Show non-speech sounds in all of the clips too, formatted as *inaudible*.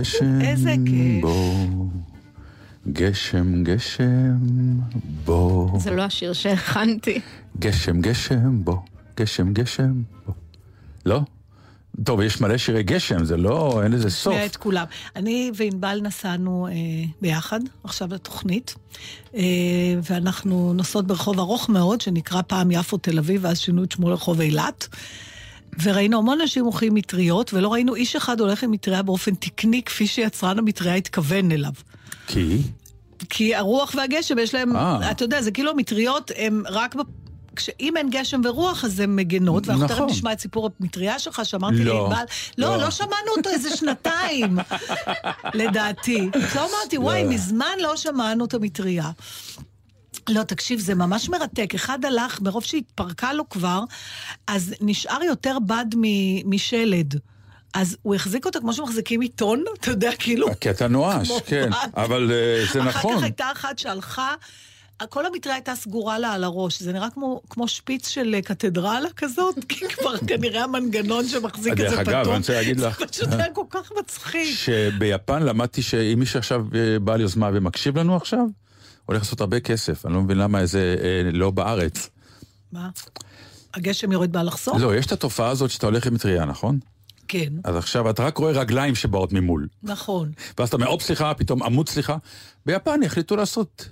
גשם, איזה כיף. בוא. גשם, גשם, בוא. זה לא השיר שהכנתי. גשם, גשם, בוא. גשם, גשם, בוא. לא? טוב, יש מלא שירי גשם, זה לא, אין לזה סוף. את כולם. אני וענבל נסענו אה, ביחד, עכשיו לתוכנית, אה, ואנחנו נוסעות ברחוב ארוך מאוד, שנקרא פעם יפו תל אביב, ואז שינו את שמו לרחוב אילת. וראינו המון אנשים הולכים מטריות, ולא ראינו איש אחד הולך עם מטריה באופן תקני, כפי שיצרן המטריה התכוון אליו. כי? כי הרוח והגשם יש להם, אה. אתה יודע, זה כאילו המטריות הם רק... בפ... כשאם אין גשם ורוח, אז הן מגנות, ואנחנו נכון. תכף נשמע את סיפור המטריה שלך, שאמרתי לא. לענבל, לא, לא. לא שמענו אותו איזה שנתיים, *laughs* לדעתי. לא אמרתי, וואי, לא. מזמן לא שמענו את המטריה. לא, תקשיב, זה ממש מרתק. אחד הלך, מרוב שהתפרקה לו כבר, אז נשאר יותר בד מ- משלד. אז הוא החזיק אותה כמו שמחזיקים עיתון, אתה יודע, כאילו... כי אתה נואש, כן. בד. אבל אה, זה אחר נכון. כך הייתה אחת שהלכה, כל המטריה הייתה סגורה לה על הראש, זה נראה כמו, כמו שפיץ של אה, קתדרלה כזאת, *laughs* כי כבר כנראה המנגנון שמחזיק את דרך זה פתוח. אגב, אני רוצה להגיד לך- זה פשוט היה כל כך מצחיק. שביפן למדתי שאם מישהו עכשיו אה, בעל יוזמה ומקשיב לנו עכשיו, הולך לעשות הרבה כסף. אני לא מבין למה זה אה, לא בארץ. מה? הגשם יורד באלכסון? לא, יש את התופעה הזאת שאתה הולך עם מטריה, נכון? כן, אז עכשיו אתה רק רואה רגליים שבאות ממול. נכון. ואז אתה אומר, הופ, סליחה, פתאום עמוד סליחה. ביפן החליטו לעשות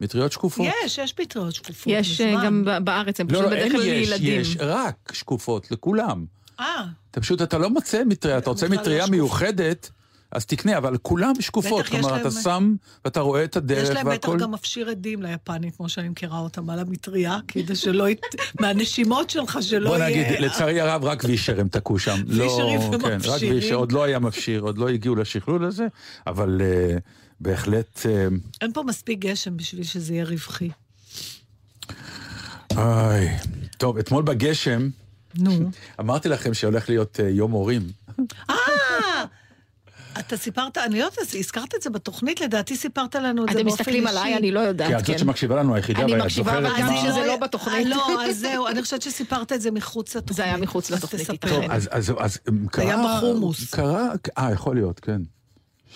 מטריות שקופות. יש, יש פטריות שקופות. יש אה, מזמן. גם בארץ, הם לא, פשוט לא, בדרך כלל יש, לילדים. יש רק שקופות לכולם. אה, אתה פשוט, אתה לא מוצא מטריה, אתה רוצה לא מטריה. מיוחדת, אז תקנה, אבל כולם שקופות. בטח יש כלומר, אתה להם- שם, ואתה רואה את יש הדרך להם בטח והכל. גם מפשיר עדים ליפנים, כמו שאני מכירה אותם, על המטריה, כדי שלא... ית... *laughs* מהנשימות שלך שלא בוא יהיה... נגיד, לצערי הרב, רק וישר הם תקעו שם. לא, וישרים כן, רק ומפשירים. וישר, עוד לא היה מפשיר, עוד לא הגיעו לשכלול הזה, אבל אה, בהחלט... אה, אין פה מספיק גשם בשביל שזה יהיה רווחי. איי. טוב, אתמול בגשם, נו. *laughs* אמרתי לכם שהולך להיות אה, יום הורים. אה! אתה סיפרת, אני לא יודעת, הזכרת את זה בתוכנית, לדעתי סיפרת לנו את זה אתם באופן אישי. מסתכלים עליי, אני לא כי יודעת, את זאת כן. שמקשיבה לנו היחידה, אני ואת מקשיבה, זוכרת אבל גם מה- שזה לא בתוכנית. לא, אז זהו, אני חושבת שסיפרת את זה מחוץ לתוכנית. זה היה מחוץ לתוכנית. טוב, אז, קרה... היה בחומוס. קרה, אה, יכול להיות, כן.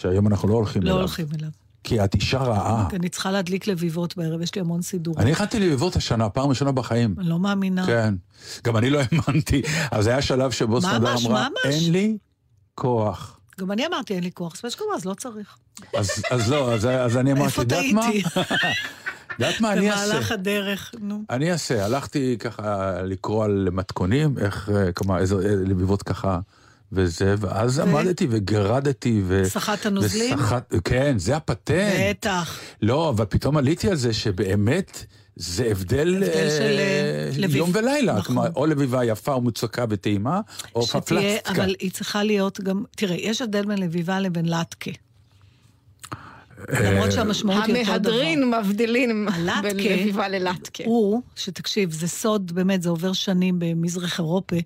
שהיום אנחנו לא הולכים לא אליו. הולכים אליו. כי את אישה רעה. אני צריכה להדליק לביבות בערב, יש לי המון סידורים. אני הכנתי לביבות השנה, פעם ראשונה בחיים. אני לא מאמינה. כן. גם אני לא האמנתי. אז היה שלב שבו ממש, אמרה. אין לי כוח. גם אני אמרתי, אין לי כוח, יש כמובן, אז לא צריך. אז, לא, אז, אני אמרתי, איפה יודעת מה? יודעת מה אני אעשה? במהלך הדרך, נו. אני אעשה, הלכתי ככה לקרוא על מתכונים, איך, אה, כלומר, איזה אה, לביבות ככה וזה, ואז עמדתי וגרדתי ו... סחטת נוזלים? וסחט, כן, זה הפטנט. בטח. לא, אבל פתאום עליתי על זה שבאמת זה הבדל, הבדל אה, של, אה, לביב. יום ולילה. נכון. כלומר, או לביבה יפה או מוצקה וטעימה, או שתהיה, פפלצקה. אבל היא צריכה להיות גם, תראה, יש הבדל בין לביבה לבין לטקה. למרות שהמשמעות היא אותו דבר. המהדרין מבדילים בין לביבה ללטקה. הוא, שתקשיב, זה סוד, באמת, זה עובר שנים במזרח אירופה.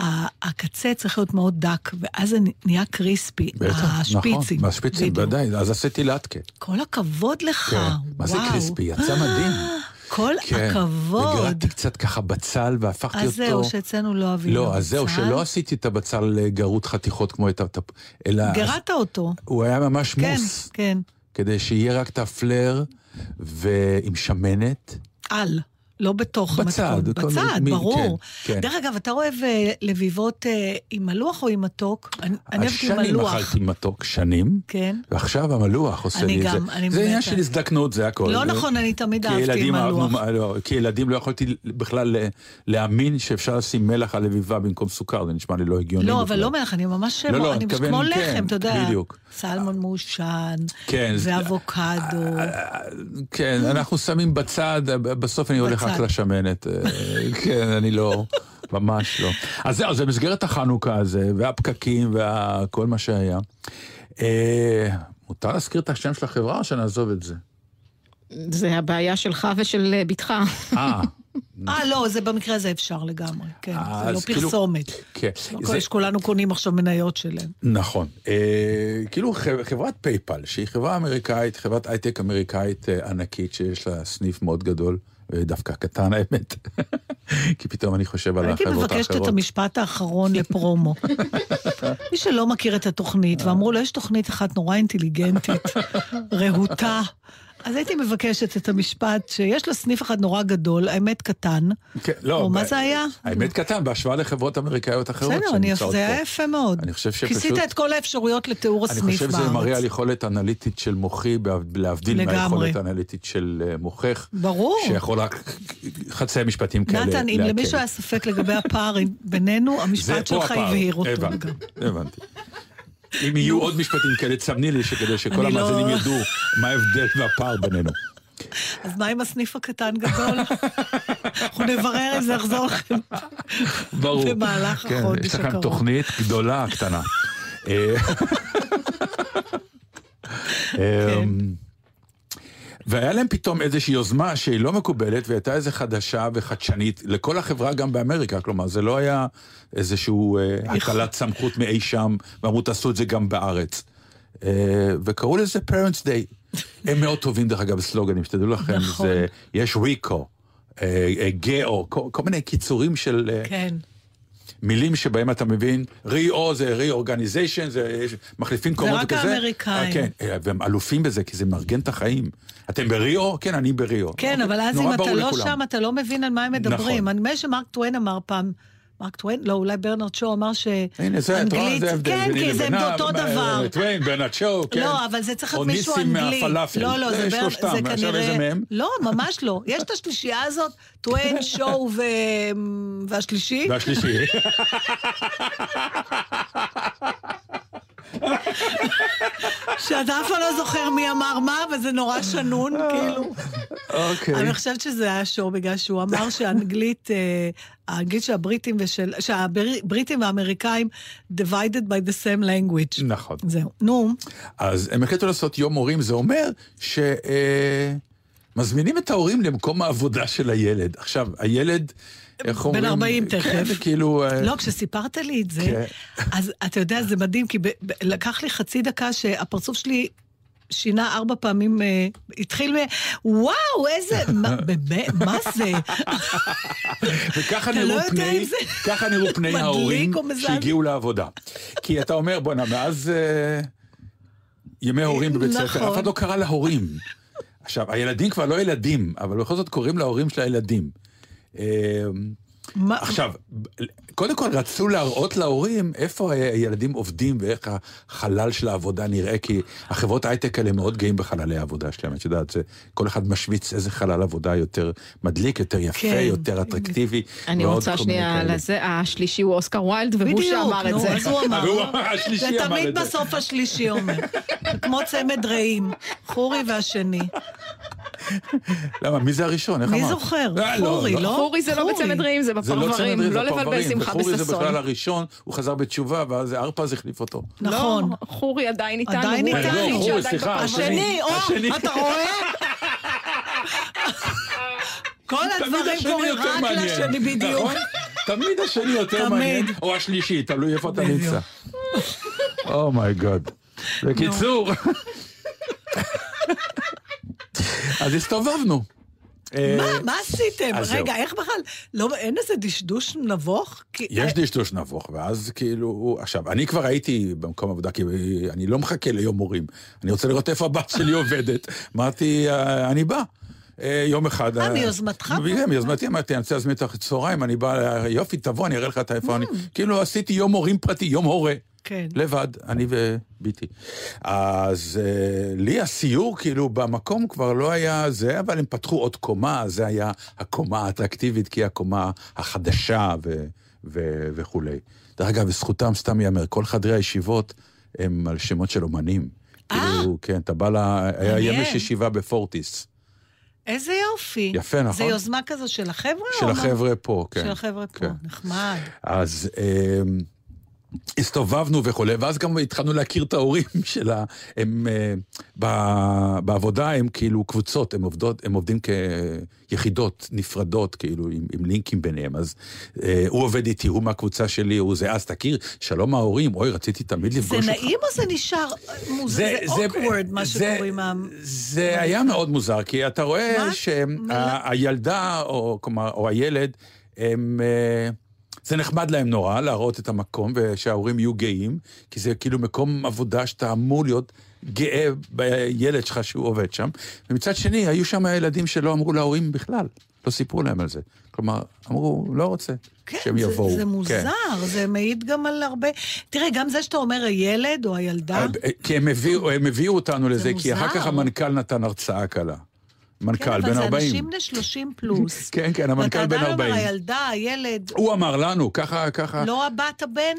ה- הקצה צריך להיות מאוד דק, ואז זה נהיה קריספי, בטח, השפיצים. נכון, השפיצים, בדיוק. ודאי, אז עשיתי לטקה. כל הכבוד לך, כן. וואו. מה זה קריספי? יצא מדהים. כל כן. הכבוד. וגרדתי קצת ככה בצל והפכתי אותו... אז זהו, שאצלנו לא אוהבים לא, בצל. אז זהו, שלא עשיתי את הבצל אה, גרות חתיכות כמו את הטפ... אלא... גרדת אותו. הוא היה ממש כן, מוס. כן. כדי שיהיה רק את הפלר ועם שמנת. על. לא בתוך בצד, המתכון. כל בצד, מיני- ברור. כן, כן. דרך אגב, אתה אוהב אה, לביבות אה, עם מלוח או עם מתוק? אני אוהבת עם השנים מלוח. אכלתי מתוק, שנים, כן. ועכשיו המלוח עושה לי את גם, זה. אני זה עניין. של הזדקנות, זה הכל. לא נכון, אני תמיד אהבתי עם מלוח. לא, כי ילדים לא יכולתי בכלל להאמין שאפשר לשים מלח על לביבה במקום סוכר, זה נשמע לי לא הגיוני. לא. אבל לא מלח, אני ממש... לא, לא, אני מתכוון, כמו כן, לחם, אתה יודע. בדיוק. סלמון מעושן, כן, ואבוקדו. כן, אנחנו שמים בצד, בסוף אני הולך רק. לשמנת. אה, *laughs* כן, אני לא, ממש לא. אז זהו, זה מסגרת החנוכה הזה, והפקקים, וכל מה שהיה. אה, מותר להזכיר את השם של החברה או שנעזוב את זה? זה הבעיה שלך ושל אה, בתך. אה, *laughs* אה, לא, זה במקרה הזה אפשר לגמרי, כן. זה לא כאילו- פרסומת. כן. לא שכולנו קונים עכשיו מניות שלהם. נכון. כאילו חברת PayPal, שהיא חברה אמריקאית, חברת הייטק אמריקאית ענקית, שיש לה סניף מאוד גדול, דווקא קטן האמת, *laughs* כי פתאום אני חושב על הייתי החברות מבקשת את האחרות. המשפט האחרון לפרומו. *laughs* מי שלא מכיר את התוכנית, ואמרו לו, יש תוכנית אחת נורא אינטליגנטית, רהוטה. אז הייתי מבקשת את המשפט שיש לה סניף אחד נורא גדול, האמת קטן. כן, לא, או מה זה היה? האמת קטן, בהשוואה לחברות אמריקאיות אחרות בסדר, אני- שנמצאות זה פה. היה יפה מאוד. אני חושב שפשוט- כיסית את כל האפשרויות לתיאור אני הסניף חושב בארץ. שזה מראה על יכולת אנליטית של מוחי, להבדיל. מהיכולת האנליטית של אה, מוחך. ברור. שיכול רק חצי משפטים כאלה נתן, אם. למישהו היה ספק לגבי הפער בינינו, המשפט פה שלך. הבהיר אותו. הבנתי. אם יהיו עוד משפטים כאלה, תסמני לי כדי שכל לא- המאזינים ידעו מה ההבדל והפער בינינו. אז מה עם הסניף הקטן גדול? אנחנו נברר אם זה יחזור לכם ברור. במהלך כן, החודש יש לכם הקרוב. תוכנית גדולה, קטנה. אה, אמ, והיה להם פתאום איזושהי יוזמה שהיא לא מקובלת, והייתה איזו חדשה וחדשנית לכל החברה גם באמריקה. כלומר, זה לא היה איזשהו אה, הטלת סמכות מאי שם, ואמרו, תעשו את זה גם בארץ. אה, וקראו לזה Parents Day. הם מאוד טובים, דרך אגב, בסלוגנים, שתדעו לכם. נכון. זה, יש ריקו, גאו, כל, כל מיני קיצורים של... אה, כן. מילים שבהם אתה מבין, רי-או זה רי-אורגניזיישן, זה מחליפים קומות רק וכזה. האמריקאים. אה, כן, אה, והם אלופים בזה, כי זה מארגן את החיים. אתם בריו? כן, אני בריו. כן, אוקיי, אבל אז אם אתה לא. שם, אתה לא מבין על מה הם מדברים. נכון. נדמה לי שמרק טוויין אמר פעם, מרק טוויין? לא, אולי ברנרד שו אמר הנה, זה, את רואה, שאנגלית... זה ההבדל. כן, כי זה אותו אה, דבר. טוויין, ברנרד שואו, כן. לא, אבל זה צריך להיות או מישהו ניסים אנגלי. מהפלאפל. לא, לא, זה אה, זה עכשיו כנראה... איזה מהם? לא, ממש לא. *laughs* יש את השלישייה הזאת, טוויין, שואו ו... *laughs* והשלישי. והשלישי. *laughs* שאתה אף פעם לא זוכר מי אמר מה, וזה נורא שנון, כאילו. אוקיי. אני חושבת שזה היה שור, בגלל שהוא אמר שהאנגלית, אה, האנגלית של הבריטים ושל... שהבריטים והאמריקאים divided by the same language. נכון. זהו. נו, אז הם החליטו לעשות יום הורים, זה אומר שמזמינים את ההורים למקום העבודה של הילד. עכשיו, הילד, איך אומרים? 40 תכף. כן, כאילו... אה, לא, כשסיפרת לי את זה, כן. אז אתה יודע, זה מדהים, כי ב- ב- לקח לי חצי דקה שהפרצוף שלי... שינה ארבע פעמים, אה, התחיל מ... וואו, איזה... מה, באמת, מה זה? *laughs* וככה לא נראו יודע פני, ככה נראו פני ההורים. שהגיעו לעבודה. כי אתה אומר, בואנה, מאז אה, ימי ההורים בבית ספר, נכון. אף אחד לא קרא להורים. עכשיו, הילדים כבר לא ילדים, אבל בכל זאת קוראים להורים של הילדים. אה, מה- עכשיו, קודם כל רצו להראות להורים איפה הילדים עובדים ואיך החלל של העבודה נראה, כי החברות הייטק האלה מאוד גאים בחללי העבודה שלהם, את יודעת, זה, כל אחד משוויץ איזה חלל עבודה יותר מדליק, יותר יפה, כן. יותר אטרקטיבי. אני רוצה שנייה. לזה, השלישי הוא אוסקר ויילד, והוא בדיוק, שאמר את נו, זה. אז הוא אמר. והוא אמר, השלישי זה אמר תמיד את זה. בסוף השלישי אומר. זה כמו צמד רעים, חורי והשני. *laughs* למה, מי זה הראשון? איך מי אמרת? זוכר? אה, חורי, לא? חורי זה לא חורי. בצמד רעים, זה זה לא בפרברים. לא זה לבלבל. שמחה וחורי זה בששון. בכלל הראשון, הוא חזר בתשובה, ואז ארפז החליף אותו. נכון. לא, חורי עדיין איתנו. עדיין איתנו. לא, חורי, סליחה, בפרברים. השני, או, השני. אתה רואה? כל הדברים השני קורים רק לשני בדיוק. נכון? תמיד השני יותר. מעניין, או השלישי, תלוי איפה אתה. נמצא. אומייגוד. בקיצור, אז הסתובבנו. אה, מה, מה עשיתם? רגע. איך בכלל? לא, אין איזה דשדוש נבוך? יש דשדוש נבוך, ואז כאילו, עכשיו, אני כבר הייתי במקום עבודה, כי אני לא מחכה ליום מורים, אני רוצה לראות איפה הבת שלי עובדת. אמרתי, "אה, אני בא. אה, יום אחד... אה, מיוזמתך? כן, מיוזמתי אמרתי, אני רוצה להזמין אותך לצהריים, אני בא, יופי, תבוא, אני אראה לך את איפה אני... כאילו עשיתי יום הורים פרטי, יום הורה. כן. לבד, אני וביתי. אז אה, לי הסיור, כאילו, במקום כבר לא היה זה, אבל הם פתחו עוד קומה, זה היה הקומה האטרקטיבית, כי היא הקומה החדשה ו- ו- וכולי. דרך אגב, לזכותם סתם ייאמר, כל חדרי הישיבות הם על שמות של אומנים. אה. כאילו, כן, אתה בא ל... היה. ימש ישיבה בפורטיס, איזה יופי. יפה, נכון? זה יוזמה כזו של החבר'ה? של מה? החבר'ה פה, כן. של החבר'ה פה, כן. נחמד. אז אה, הסתובבנו וכולי, ואז גם התחלנו להכיר את ההורים *laughs* של ה... הם אה, ב, בעבודה הם כאילו קבוצות, הם, עובדות, הם עובדים כיחידות נפרדות, כאילו, עם, עם לינקים ביניהם. אז אה, הוא עובד איתי, הוא מהקבוצה שלי, הוא זה, אז תכיר, שלום ההורים, אוי, רציתי תמיד זה לפגוש אותך. נעים או זה נשאר מוזר? זה awkward, מה זה- שקוראים ה... זה היה מאוד מוזר, כי אתה רואה? שהילדה, או, או הילד, הם... אה, זה נחמד להם נורא להראות את המקום ושההורים יהיו גאים, כי זה כאילו מקום עבודה שאתה אמור להיות גאה בילד שלך שהוא עובד שם. ומצד שני, היו שם ילדים שלא אמרו להורים בכלל, לא סיפרו להם על זה. כלומר, אמרו, לא רוצה כן, שהם זה, יבואו. זה כן. מוזר, זה מעיד גם על הרבה... תראה, גם זה שאתה אומר הילד או הילדה, אה, כי הם הביאו, הם הביאו אותנו לזה, כי אחר מוזר. כך המנכ"ל נתן הרצאה קלה. כן, מנכ"ל, אבל בן זה 40. אנשים בני 30 פלוס. *laughs* כן, כן, המנכ"ל בן ואתה 40. עדיין אומר, הילדה, הילד, הוא אמר לנו, ככה, ככה. לא הבת הבן?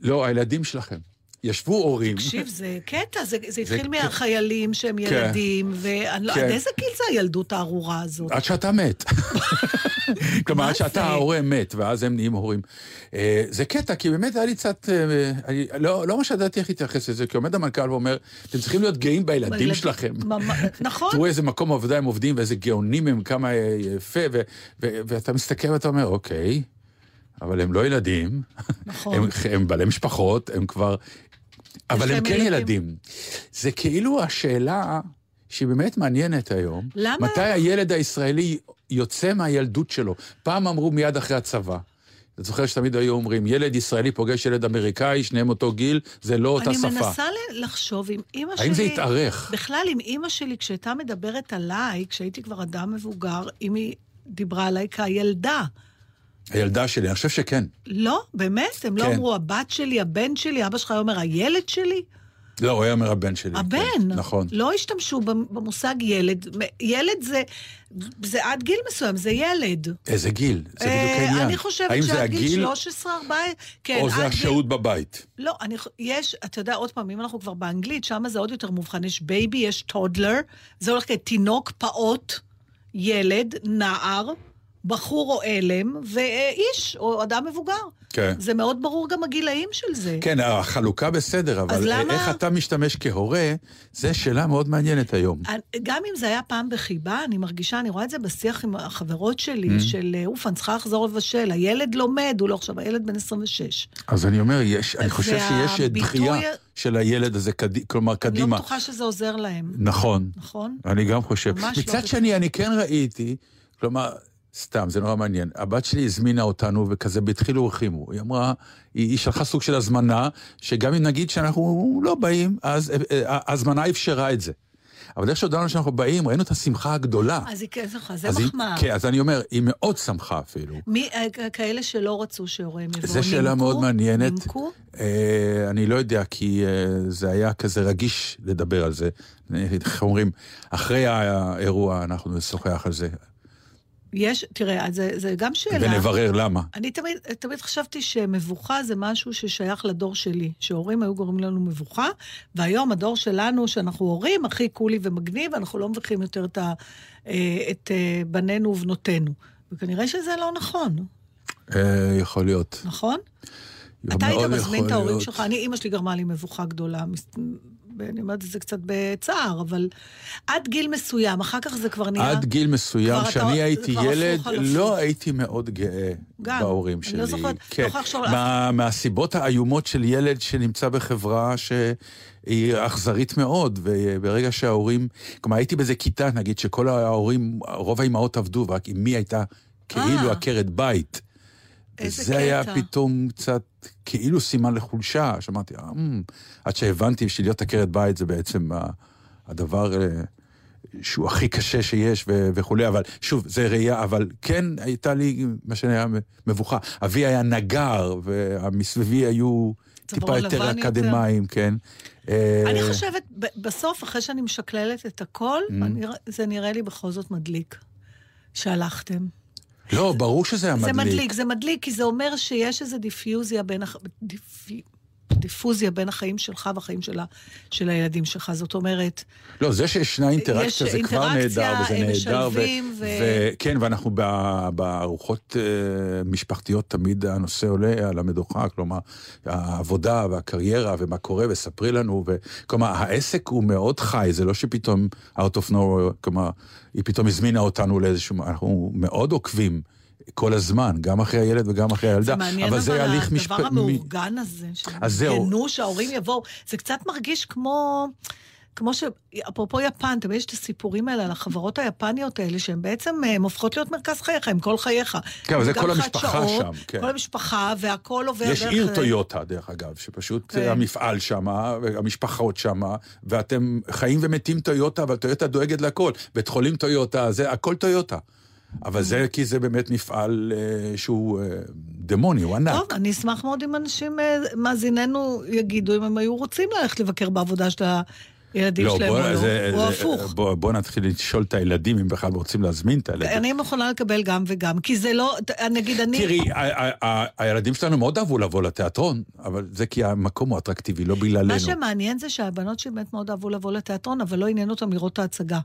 לא, הילדים שלכם. ישבו הורים. תקשיב, זה קטע, זה, זה התחיל כן. מהחיילים שהם ילדים, ואני לא, כן. עד איזה גיל זה הילדות הארורה הזאת? עד שאתה מת. *laughs* כלומר, מה שאתה? ההורה מת, ואז הם נהיים הורים. אה, זה קטע, כי באמת היה לי קצת... אה, אני לא לא ממש ידעתי איך להתייחס לזה, כי עומד המנכ"ל ואומר, אתם צריכים להיות גאים בילדים. שלכם. *laughs* נכון. תראו איזה מקום עבודה הם עובדים, ואיזה גאונים הם, כמה אה, יפה, ואתה מסתכל ואתה אומר, אוקיי, אבל הם לא ילדים, נכון. הם, הם בעלי משפחות, הם כבר... אבל הם כן ילדים. ילדים. זה כאילו השאלה שהיא באמת מעניינת היום. למה? מתי הילד הישראלי יוצא מהילדות שלו? פעם אמרו מיד אחרי הצבא. אתה זוכר שתמיד היו אומרים, ילד ישראלי פוגש ילד אמריקאי, שניהם אותו גיל, זה לא אותה אני שפה. מנסה ל- לחשוב אם אימא שלי... האם זה התארך? בכלל, אם אימא שלי, כשהייתה מדברת עליי, כשהייתי כבר אדם מבוגר, אם היא דיברה עליי כילדה. הילדה שלי, אני חושב שכן. לא, באמת? הם לא כן. אמרו, הבת שלי, הבן שלי, אבא שלך היה אומר, הילד שלי? לא, הוא היה אומר הבן שלי. הבן. כן, נכון. לא השתמשו במושג ילד. ילד זה, זה עד גיל מסוים, זה ילד. איזה גיל? זה בדיוק אה, העניין. אני חושבת שעד גיל הגיל, 13, 14, כן, או זה עד גיל- השהות בבית? לא, אני, יש, אתה יודע, עוד פעם, אם אנחנו כבר באנגלית, שם זה עוד יותר מובחן. יש baby, יש toddler, זה הולך כתינוק, פעוט, ילד, נער, בחור או עלם, ואיש, או אדם מבוגר. כן. זה מאוד ברור גם הגילאים של זה. כן, החלוקה בסדר, אבל למה- איך אתה משתמש כהורה, זו שאלה מאוד מעניינת היום. גם אם זה היה פעם בחיבה, אני מרגישה, אני רואה את זה בשיח עם החברות שלי, של אה, אוף, אני צריכה לחזור לבשל, הילד לומד, הוא לא עכשיו, הילד בן 26. אז אני אומר, יש, אני חושב שיש דחייה של הילד הזה, קד... כלומר, אני לא קדימה. בטוחה שזה עוזר להם, נכון, נכון? אני גם חושב. לא מצד בטוח. שני, אני כן ראיתי, כלומר, סתם, זה נורא מעניין. הבת שלי הזמינה אותנו, וכזה בהתחילו הרחימו. היא אמרה, היא, היא שלחה סוג של הזמנה, שגם אם נגיד שאנחנו לא באים, אז אה, אה, ההזמנה אפשרה את זה. אבל איך שהודענו שאנחנו באים, ראינו את השמחה הגדולה. אז היא כן זוכה, זה מחמאה. כן, אז אני אומר, היא מאוד שמחה אפילו. מי, אה, כאלה שלא רצו שהוריהם יבואו, זו שאלה? מאוד מעניינת. נימקו? אה, אני לא יודע, כי אה, זה היה כזה רגיש לדבר על זה. איך אומרים, אחרי האירוע אנחנו נשוחח על זה, יש, תראה, זה, זה גם שאלה. ונברר למה. אני תמיד, תמיד חשבתי שמבוכה זה משהו ששייך לדור שלי, שהורים היו גורמים לנו מבוכה, והיום הדור שלנו, שאנחנו הורים, הכי קולי ומגניב, אנחנו לא מבכים יותר את, ה, אה, את אה, בנינו ובנותינו. וכנראה שזה לא נכון, אה, יכול להיות. נכון? אתה היית מזמין את ההורים. שלך, אני, אימא שלי גרמה לי מבוכה גדולה, אני אומרת את זה קצת בצער, אבל עד גיל מסוים, אחר כך זה כבר נהיה... עד גיל מסוים, כשאני הייתי ילד. לא הייתי מאוד גאה גם. בהורים אני שלי. לא זוכרת, כן. לא יכולה לחשוב מה- מהסיבות האיומות של ילד שנמצא בחברה שהיא אכזרית מאוד, וברגע שההורים... כלומר, הייתי באיזה כיתה, נגיד, שכל ההורים, רוב האימהות עבדו, ורק אמי הייתה כאילו אה. עקרת בית. איזה וזה היה קטע. פתאום קצת כאילו סימן לחולשה, שאמרתי, "אה, אמ", עד שהבנתי שלהיות עקרת בית זה בעצם הדבר אה, שהוא הכי קשה שיש ו- וכולי, אבל שוב, זה ראייה, אבל כן הייתה לי מה שנראה מבוכה. אבי היה נגר, ומסביבי היו טיפה יותר לבן יותר. אקדמאים, כן. אני אה, חושבת, ב- בסוף, אחרי שאני משקללת את הכל, Mm. אני- זה נראה לי בכל זאת מדליק. שהלכתם. לא, ברור שזה היה זה מדליק. מדליק, זה מדליק, כי זה אומר שיש איזו דיפיוזיה בין, הח... דיפ... דיפוזיה בין החיים שלך והחיים של, ה... של הילדים שלך. זאת אומרת, לא, זה שישנה אינטראקציה יש זה כבר נהדר, וזה נהדר. משלבים, ו- כן, ואנחנו בארוחות אה, משפחתיות תמיד הנושא עולה על המדוכה, כלומר, העבודה והקריירה ומה קורה, וספרי לנו, ו... כלומר, העסק הוא מאוד חי, זה לא שפתאום out of nowhere, כלומר, היא פתאום הזמינה אותנו לאיזשהו, אנחנו מאוד עוקבים. כל הזמן, גם אחרי הילד וגם אחרי הילדה. זה מעניין, אבל זה הליך משפ... הדבר המאורגן הזה, אז זהו. שההורים יבואו, זה קצת מרגיש כמו... כמו ש... אפרופו יפן, תמיד יש את הסיפורים האלה על החברות היפניות האלה, שהן בעצם אה, הן הופכות להיות מרכז חייך, עם כל חייך. כן, אבל זה כל המשפחה שעות, שם, כן. כל המשפחה, והכל עובר יש דרך... עיר טויוטה, דרך אגב, שפשוט כן. המפעל שמה, המשפחות שמה, ואתם חיים ומתים טויוטה, אבל טויוטה דואגת להכל. בית חולים טויוטה, זה הכל טויוטה. אבל זה כי זה באמת מפעל אה, שהוא אה, דמוני, הוא ענק. טוב, אני אשמח מאוד אם אנשים, אה, מאזיננו, יגידו אם הם היו רוצים ללכת לבקר בעבודה של הילדים שלהם או בוא, לא, זה, או זה, הפוך. בוא, בוא נתחיל לשאול את הילדים אם בכלל רוצים להזמין את הילדים. אני מוכנה לקבל גם וגם, כי זה לא, נגיד אני... תראי, הילדים שלנו מאוד אהבו לבוא לתיאטרון, אבל זה כי המקום הוא אטרקטיבי, לא בגללנו. מה שמעניין זה שהבנות שלי באמת מאוד אהבו לבוא לתיאטרון, אבל לא עניין אותם לראות את ההצגה.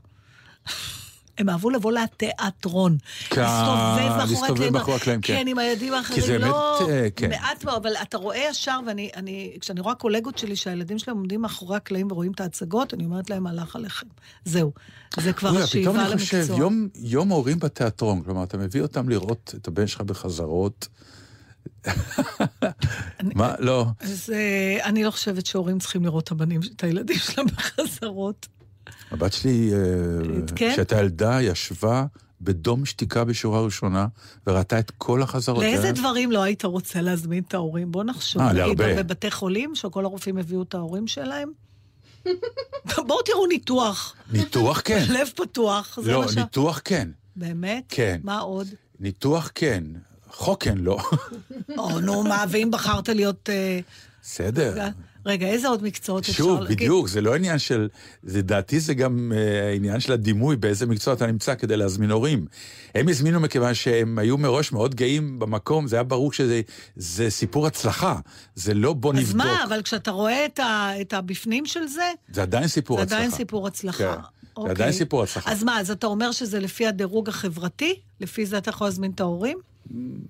הם אהבו לבוא לתיאטרון. כ- להסתובב מאחורי הקלעים, כן. כן, עם הילדים האחרים, זה לא... באמת, אה, כן. מעט מאוד, אבל אתה רואה ישר, ואני, אני, כשאני רואה קולגות שלי שהילדים שלהם עומדים מאחורי הקלעים ורואים את ההצגות, אני אומרת להם, הלך עליכם. זהו. זה כבר השאיבה פתאום למקצוע. אני חושב, יום, יום הורים בתיאטרון, כלומר, אתה מביא אותם לראות את הבן שלך בחזרות. מה? לא. אז אני לא חושבת שהורים צריכים לראות את הבנים, את הילדים שלהם בחזרות. הבת שלי, אה, כן? כשהייתה ילדה, ישבה בדום שתיקה בשורה ראשונה, וראתה את כל החזרות. לאיזה היה- דברים לא היית רוצה להזמין את ההורים? בוא נחשוב. אה, להרבה. בבתי חולים, שכל הרופאים הביאו את ההורים שלהם? *laughs* בואו תראו ניתוח. ניתוח *laughs* כן. לב פתוח, זה לא, מה ש... ניתוח כן. באמת? כן. מה עוד? ניתוח כן. חוקן לא. *laughs* או, נו, מה, ואם בחרת להיות... אה, בסדר. רגע, איזה עוד מקצועות אפשר שוב, להגיד? בדיוק, זה לא עניין של... זה דעתי זה גם אה, העניין של הדימוי באיזה מקצוע אתה נמצא כדי להזמין הורים. הם הזמינו מכיוון שהם היו מראש מאוד גאים במקום, זה היה ברור שזה זה סיפור הצלחה. זה לא בוא נבדוק. אז מה, אבל כשאתה רואה את, ה, את הבפנים של זה, זה עדיין סיפור זה הצלחה. עדיין סיפור הצלחה. כן. אוקיי. זה עדיין סיפור הצלחה. אז מה, אז אתה אומר שזה לפי הדירוג החברתי? לפי זה אתה יכול להזמין את ההורים?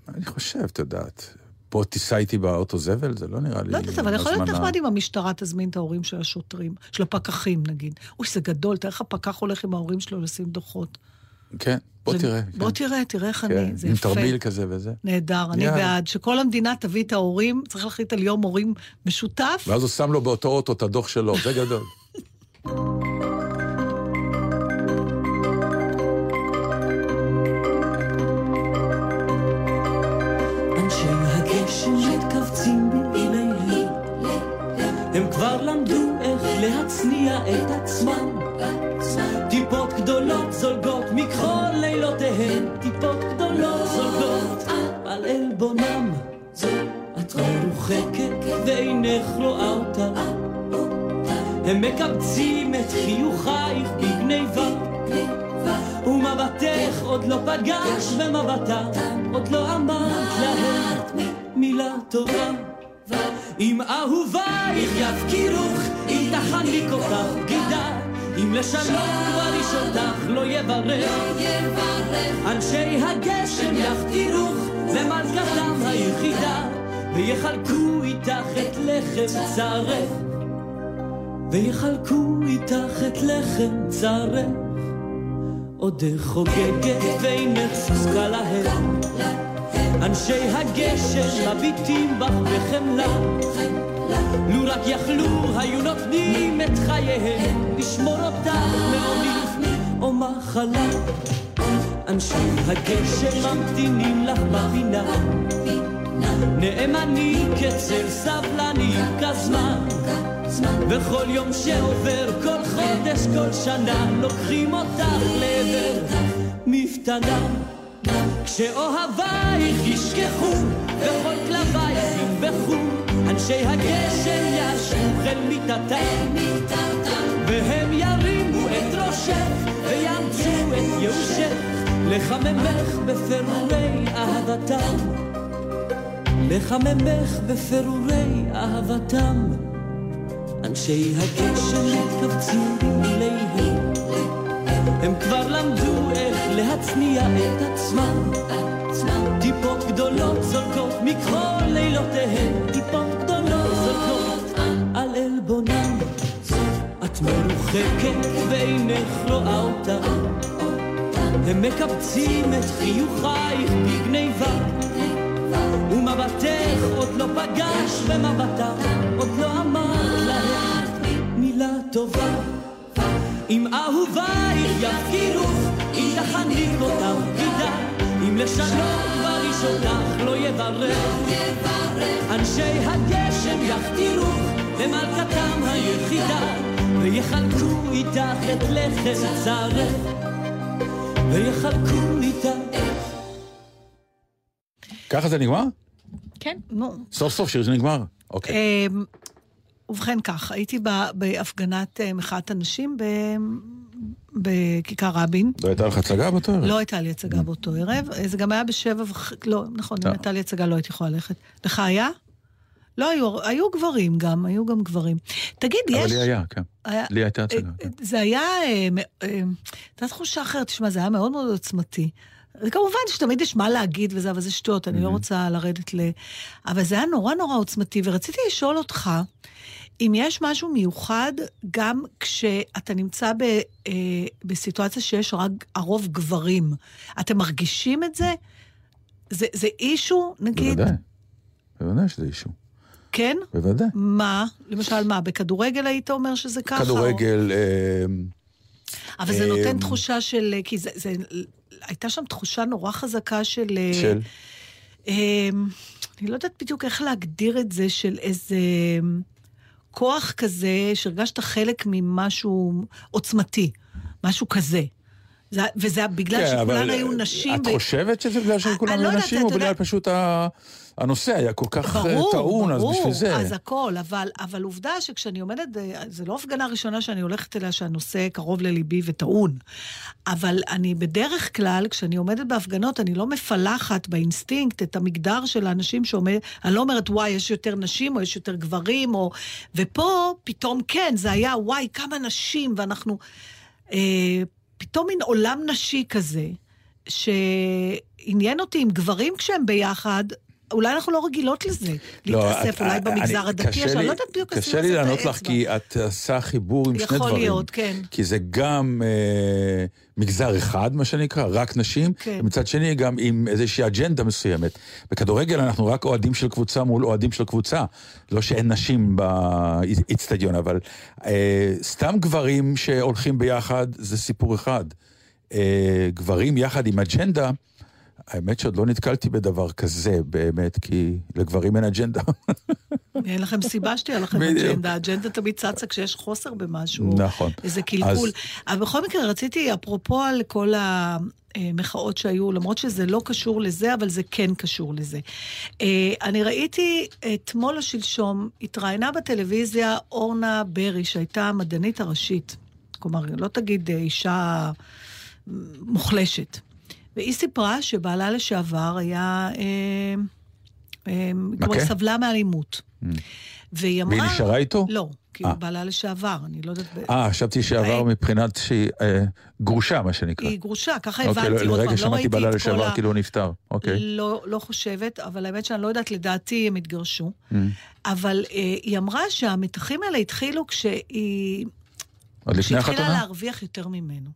אני חושב, את יודעת. בוא תיסע איתי באוטו זבל, זה לא נראה לי לא יודעת, אבל יכול להיות. נחמד אם המשטרה תזמין את ההורים של השוטרים, של הפקחים נגיד. אוי, זה גדול, תראה איך הפקח הולך עם ההורים שלו לשים דוחות. כן, בוא זה- תראה. בוא כן. תראה, תראה איך כן, אני, זה עם יפה. תרמיל כזה וזה. נהדר, אני. בעד. שכל המדינה תביא את ההורים, צריך להחליט על יום הורים משותף. ואז הוא שם לו באותו אוטו את הדוח שלו, זה גדול. *laughs* הם כבר למדו איך להצניע את עצמם. טיפות גדולות זולגות מכחול לילותיהן טיפות גדולות זולגות על עלבונם. את מרוחקת ואינך רואה אותה. הם מקבצים את חיוכייך בגניבה ומבטך עוד לא פגש ומבטה עוד לא אמרת להם מילה טובה אם אהובייך יפקירוך אם תחניק אותך בגידה אם לשלום כבר איש אותך לא יברך. אנשי הגשם יחתירוך למלכתם היחידה. ויחלקו איתך את לחם צרך ויחלקו איתך את לחם צרך עודך חוגגת ואינך זקוקה להם אנשי הגשם מביטים בך בחמלה. לו רק יכלו היו נותנים את חייהם לשמור אותך מעוני או מחלה. אנשי הגשם ממתינים לך בפינה. נאמנים כצל סבלנים כזמן. וכל יום שעובר, כל חודש, כל שנה, לוקחים אותך לעבר. מפתנה. כשאוהבייך ישכחו, וכל כלבייך ינבחו, אנשי הגשם ישבו אל מיטתם, והם ירימו את ראשך, ויאמצו את ייאושך, לחממך בפירורי אהבתם. לחממך בפירורי אהבתם. אנשי הגשם מתכווצים בגליהם, הם כבר למדו איך להצניע את עצמם. טיפות גדולות זולקות מכל לילותיהם, טיפות גדולות זולקות על עלבונם. את מרוחקת ואינך רואה אותם, הם מקבצים את חיוכייך בגניבה. ומבטך עוד לא פגש במבטך, עוד לא אמר להם מילה טובה. אם אהובייך יפקירוך, אם תחניק אותם גידה, אם לשנות בראשונך לא יברך. אנשי הגשם יכתירוך למלכתם היחידה, ויחלקו איתך את לחם צרך, ויחלקו איתך ככה זה נגמר? כן. נו. סוף סוף שיר שנגמר. אוקיי. ובכן כך, הייתי בהפגנת אה, מחאת הנשים ב- בכיכר רבין. לא הייתה לך הצגה באותו ערב? לא הייתה לי הצגה באותו ערב, אה, זה גם היה בשבע וחצי, לא, נכון, אם לא. הייתה לי הצגה לא הייתי יכולה ללכת. לך היה? לא היו, היו גברים גם, היו גם גברים. תגיד, יש... אבל לי היה, כן. היה- לי הייתה הצגה. אה, כן. זה היה, הייתה תחושה אחרת, תשמע, זה היה מאוד מאוד עוצמתי. כמובן שתמיד יש מה להגיד וזה, אבל זה שטויות, אני לא רוצה לרדת ל... אבל זה היה נורא נורא עוצמתי, ורציתי לשאול אותך, אם יש משהו מיוחד גם כשאתה נמצא ב, אה, בסיטואציה שיש רק הרוב גברים. אתם מרגישים את זה? זה, זה אישו, נגיד? בוודאי. בוודאי שזה אישו. כן? בוודאי. מה? למשל, מה, בכדורגל היית אומר שזה ככה? או- כדורגל, אה, אבל זה אמ, נותן תחושה של... כי זה, זה... הייתה שם תחושה נורא חזקה של... אה, של... אמ, אני לא יודעת בדיוק איך להגדיר את זה, של איזה כוח כזה, שהרגשת חלק ממשהו עוצמתי, משהו כזה. זה, וזה בגלל כן, שכולן היו נשים. את ו- חושבת שזה בגלל אני שכולם לא היו יודעת, נשים, או בגלל יודע- פשוט ה- הנושא היה כל כך אה, ברור, טעון, אז ברור, בשביל זה. אז הכל, אבל, אבל עובדה שכשאני עומדת, זו לא הפגנה ראשונה שאני הולכת אליה שהנושא קרוב לליבי וטעון. אבל אני בדרך כלל, כשאני עומדת בהפגנות, אני לא מפלחת באינסטינקט את המגדר של האנשים שעומד, אני לא אומרת, וואי, יש יותר נשים, או יש יותר גברים, או... ופה, פתאום כן, זה היה, וואי, כמה נשים, ואנחנו... אה, פתאום מין עולם נשי כזה, שעניין אותי עם גברים כשהם ביחד, אולי אנחנו לא רגילות לזה, לא, להתאסף, את- אולי אני- במגזר הדתי, קשה שאני לי- לא יודעת בדיוק קשה לי את לענות לך. כי את עושה חיבור עם שני יכול דברים. להיות, כן. כי זה גם אה, מגזר אחד, מה שנקרא, רק נשים, כן. ומצד שני גם עם איזושהי אג'נדה מסוימת. בכדורגל אנחנו רק אוהדים של קבוצה מול אוהדים של קבוצה. לא שאין נשים באיצטדיון, אבל אה, סתם גברים שהולכים ביחד זה סיפור אחד. אה, גברים יחד עם אג'נדה, האמת שעוד לא נתקלתי בדבר כזה, באמת, כי לגברים אין אג'נדה. אין לכם סיבה שתהיה לכם. אג'נדה. אג'נדה תמיד צצה כשיש חוסר במשהו. נכון. איזה קלקול. אז- אבל בכל מקרה, רציתי, אפרופו על כל המחאות שהיו, למרות שזה לא קשור לזה, אבל זה כן קשור לזה. אה, אני ראיתי אתמול או שלשום, התראיינה בטלוויזיה אורנה ברי, שהייתה המדענית הראשית. כלומר, לא תגיד אישה מוחלשת. והיא סיפרה שבעלה לשעבר היה... אה, אה, כלומר, מכה? סבלה מאלימות. והיא אמרה... והיא נשארה איתו? לא, כי אה. הוא בעלה לשעבר, אני לא יודעת... אה, חשבתי שעבר אה, מבחינת שהיא אה, גרושה, מה שנקרא. היא גרושה, ככה אוקיי, הבנתי. לא- עוד פעם, לרגע לא שמעתי בעלה לשעבר כאילו הוא נפטר. אוקיי. לא, לא חושבת, אבל האמת שאני לא יודעת, לדעתי הם התגרשו. Mm. אבל אה, היא אמרה שהמתחים האלה התחילו כשהיא... עוד לפני כשהתחילה החתונה? להרוויח יותר ממנו.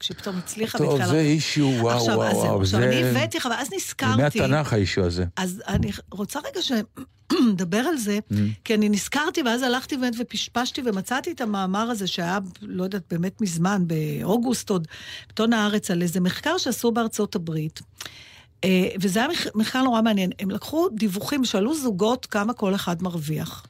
כשהיא פתאום הצליחה טוב, והתחילה... זה אישיו, וואו, עכשיו, וואו, אז וואו. עכשיו, זה אני הבאתי לך, ואז נזכרתי... מהתנ"ך האישיו הזה. אז אני רוצה רגע שנדבר *clears throat* על זה, Mm. כי אני נזכרתי, ואז הלכתי באמת ופשפשתי ומצאתי את המאמר הזה שהיה, לא יודעת, באמת מזמן, באוגוסט עוד, בעיתון הארץ, על איזה מחקר שעשו בארצות הברית. אה, וזה היה מח- מחקר נורא מעניין. הם לקחו דיווחים, שאלו זוגות כמה כל אחד מרוויח,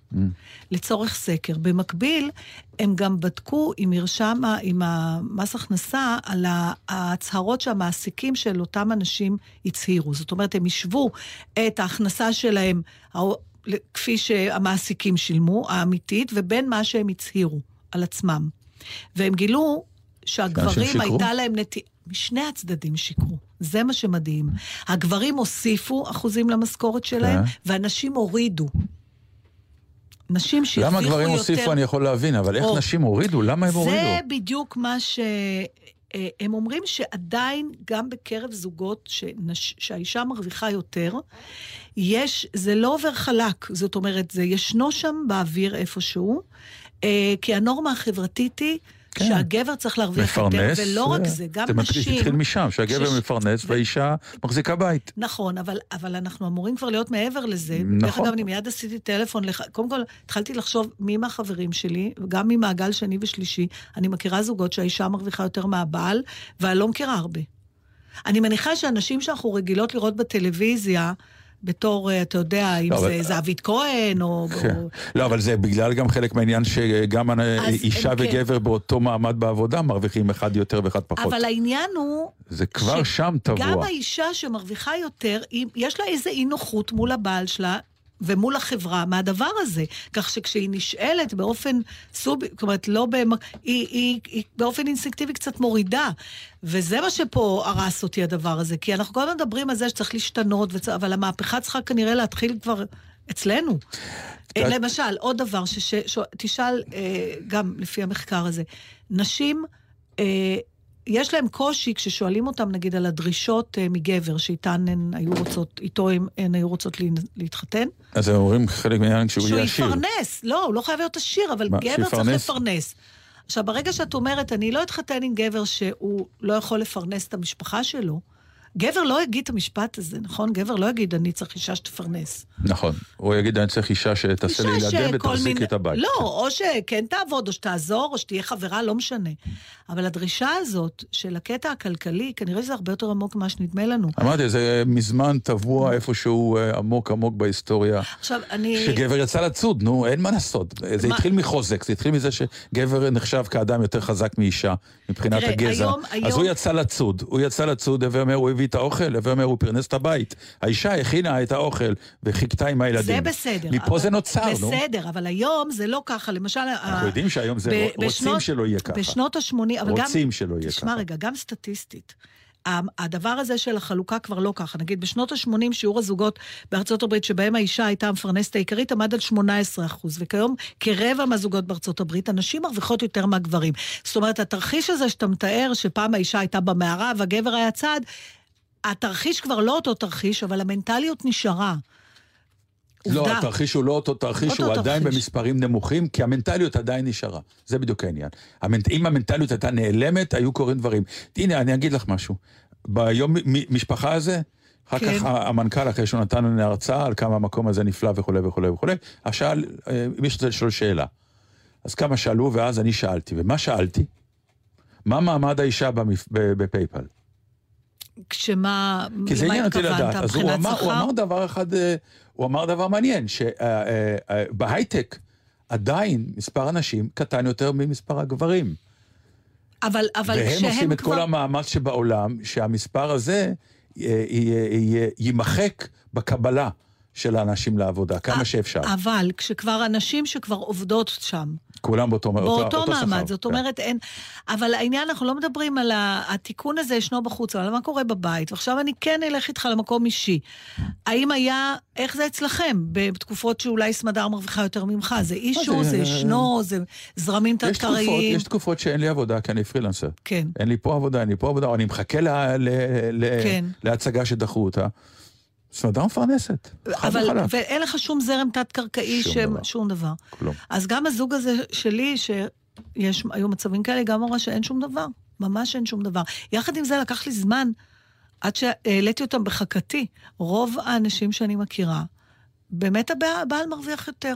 לצורך סקר. במקביל, הם גם בדקו עם מרשם, עם המס הכנסה, על ההצהרות שהמעסיקים של אותם אנשים הצהירו. זאת אומרת, הם השוו את ההכנסה שלהם, כפי שהמעסיקים שילמו, האמיתית, ובין מה שהם הצהירו על עצמם. והם גילו שהגברים? הייתה להם נטייה... משני הצדדים שיקרו, זה מה שמדהים. הגברים הוסיפו אחוזים למשכורת שלהם, כן. והנשים הורידו. נשים שהרוויחו למה יותר... גברים הוסיפו אני יכול להבין, אבל איך או. נשים הורידו? למה הם הורידו? זה בדיוק מה ש... אה, הם אומרים שעדיין, גם בקרב זוגות שנש... שהאישה מרוויחה יותר, יש, זה לא עובר חלק. זאת אומרת, זה ישנו שם באוויר איפשהו, אה, כי הנורמה החברתית היא כן. שהגבר צריך להרוויח יותר. ולא רק אה, זה, גם זה נשים... התחיל משם, שהגבר שש- מפרנס והאישה מחזיקה בית. נכון, אבל, אבל אנחנו אמורים כבר להיות מעבר לזה. נכון. דרך אגב, אני מיד עשיתי טלפון לך. קודם כל, התחלתי לחשוב מי מהחברים שלי, וגם ממעגל שני ושלישי, אני מכירה זוגות שהאישה מרוויחה יותר מהבעל, ואני לא מכירה הרבה. אני מניחה שאנשים שאנחנו רגילות לראות בטלוויזיה, בתור, אה, אתה יודע, אם לא, זה אבל- זהבית כהן, או... כן. או... לא, אבל זה בגלל גם חלק מהעניין שגם אז אישה כן. וגבר באותו מעמד בעבודה מרוויחים אחד יותר ואחד פחות. אבל העניין הוא... זה כבר ש- שם גם טבוע. האישה שמרוויחה יותר, יש לה איזו אי נוחות מול הבעל שלה. ומול החברה מהדבר הזה, כך שכשהיא נשאלת באופן סוב... זאת אומרת, לא במ... היא, היא, היא באופן אינסטינקטיבי קצת מורידה. וזה מה שפה הרס אותי הדבר הזה, כי אנחנו כל הזמן מדברים על זה שצריך להשתנות, וצ... אבל המהפכה צריכה כנראה להתחיל כבר אצלנו. קצת- למשל, עוד דבר, שש... ש... תשאל, אה, גם לפי המחקר הזה, נשים... יש להם קושי כששואלים אותם, נגיד, על הדרישות אה, מגבר שאיתן הן היו רוצות, איתו הן, היו רוצות לה, להתחתן. אז הם אומרים חלק מהעניין שהוא שהוא יהיה עשיר. יפרנס. לא, הוא לא חייב להיות עשיר, אבל מה, גבר צריך שיפרנס? לפרנס. עכשיו, ברגע שאת אומרת, אני לא אתחתן עם גבר שהוא לא יכול לפרנס את המשפחה שלו, גבר לא יגיד את המשפט הזה, נכון? גבר לא יגיד, אני צריך אישה שתפרנס. נכון. הוא יגיד, אני צריך אישה שתעשה לי ילדים ותחזיק מיני- את הבית. לא, או שכן תעבוד, או שתעזור, או שתהיה חברה, לא משנה. אבל הדרישה הזאת של הקטע הכלכלי, כנראה שזה הרבה יותר עמוק ממה שנדמה לנו. אמרתי, זה מזמן טבוע איפשהו אה, עמוק עמוק בהיסטוריה. עכשיו, אני... שגבר יצא לצוד, נו, אין מה לעשות. זה מה- התחיל מחוזק, זה התחיל מזה שגבר נחשב כאדם יותר חזק מאישה, מבחינת תראה, הגזע. היום- אז היום- הוא יצא לצוד, הוא יצא לצוד, הווי אומר, הוא הביא את האוכל, הווי אומר, הוא פרנס את הבית. האישה הכינה את האוכל וחיכתה עם הילדים. זה בסדר. מפה אבל- זה נוצר, נו. בסדר, אבל היום זה לא ככה. למשל... אנחנו יודעים שהיום זה, ב- רוצים בשנות- שלא יהיה ככה. בשנות ה-80, אבל גם... רוצים שלא יהיה תשמע ככה. רגע, גם סטטיסטית. ה- הדבר הזה של החלוקה כבר לא ככה. נגיד, בשנות ה-80 שיעור הזוגות בארצות הברית שבהם האישה הייתה המפרנסת העיקרית עמד על 18 אחוז, וכיום כרבע מהזוגות בארצות הברית, הנשים מרוויחות יותר מהגברים. זאת אומרת, התרחיש הזה שאתה מתאר, שפעם האישה הייתה במערה והגבר היה צד, התרחיש כבר לא אותו תרחיש, אבל המנטליות נשארה. לא, עובדה. התרחיש הוא לא אותו תרחיש, אותו הוא עדיין תרחיש. במספרים נמוכים, כי המנטליות עדיין נשארה. זה בדיוק העניין. המנ- אם המנטליות הייתה נעלמת, היו קורים דברים. הנה, אני אגיד לך משהו. ביום מ- משפחה הזה, אחר כן. כך המנכ"ל, אחרי שהוא נתן לנו הרצאה על כמה המקום הזה נפלא וכולי וכולי וכולי, אז שאל, אה, מי שרוצה לשאול שאלה. אז כמה שאלו, ואז אני שאלתי. ומה שאלתי? מה מעמד האישה במפ- בפייפל? כשמה... כי זה עניין אותי? לדעת. אז הוא אמר, הוא? אמר דבר אחד, אה, הוא אמר דבר מעניין, שבהייטק עדיין מספר הנשים קטן יותר ממספר הגברים. אבל, אבל והם כשהם עושים את כבר... כל המאמץ שבעולם, שהמספר הזה אה, יימחק בקבלה של האנשים לעבודה, כמה שאפשר. אבל כשכבר הנשים שכבר עובדות שם, כולם באותו אותו- באותו אותו שכר. מעמד, זאת כן. אומרת אין... אבל העניין, אנחנו לא מדברים על ה... התיקון הזה ישנו בחוץ, אבל מה קורה בבית? ועכשיו אני כן אלך איתך למקום אישי. האם היה... איך זה אצלכם? בתקופות שאולי סמדר מרוויחה יותר ממך? זה אישו, זה- זה ישנו, זה זרמים יש תת-קריים? יש תקופות שאין לי עבודה, כי אני פרילנסר. כן. אין לי פה עבודה, אין לי פה עבודה, אני מחכה כן. להצגה שדחו אותה. סמדר מפרנסת. חד אבל, וחלק. ואין לך שום זרם תת-קרקעי, שום שם- דבר. שום דבר. כלום. אז גם הזוג הזה שלי, שיש, היו מצבים כאלה, גם אמרה שאין שום דבר. ממש אין שום דבר. יחד עם זה לקח לי זמן עד שהעליתי אותם בחכתי. רוב האנשים שאני מכירה, באמת הבעל מרוויח יותר.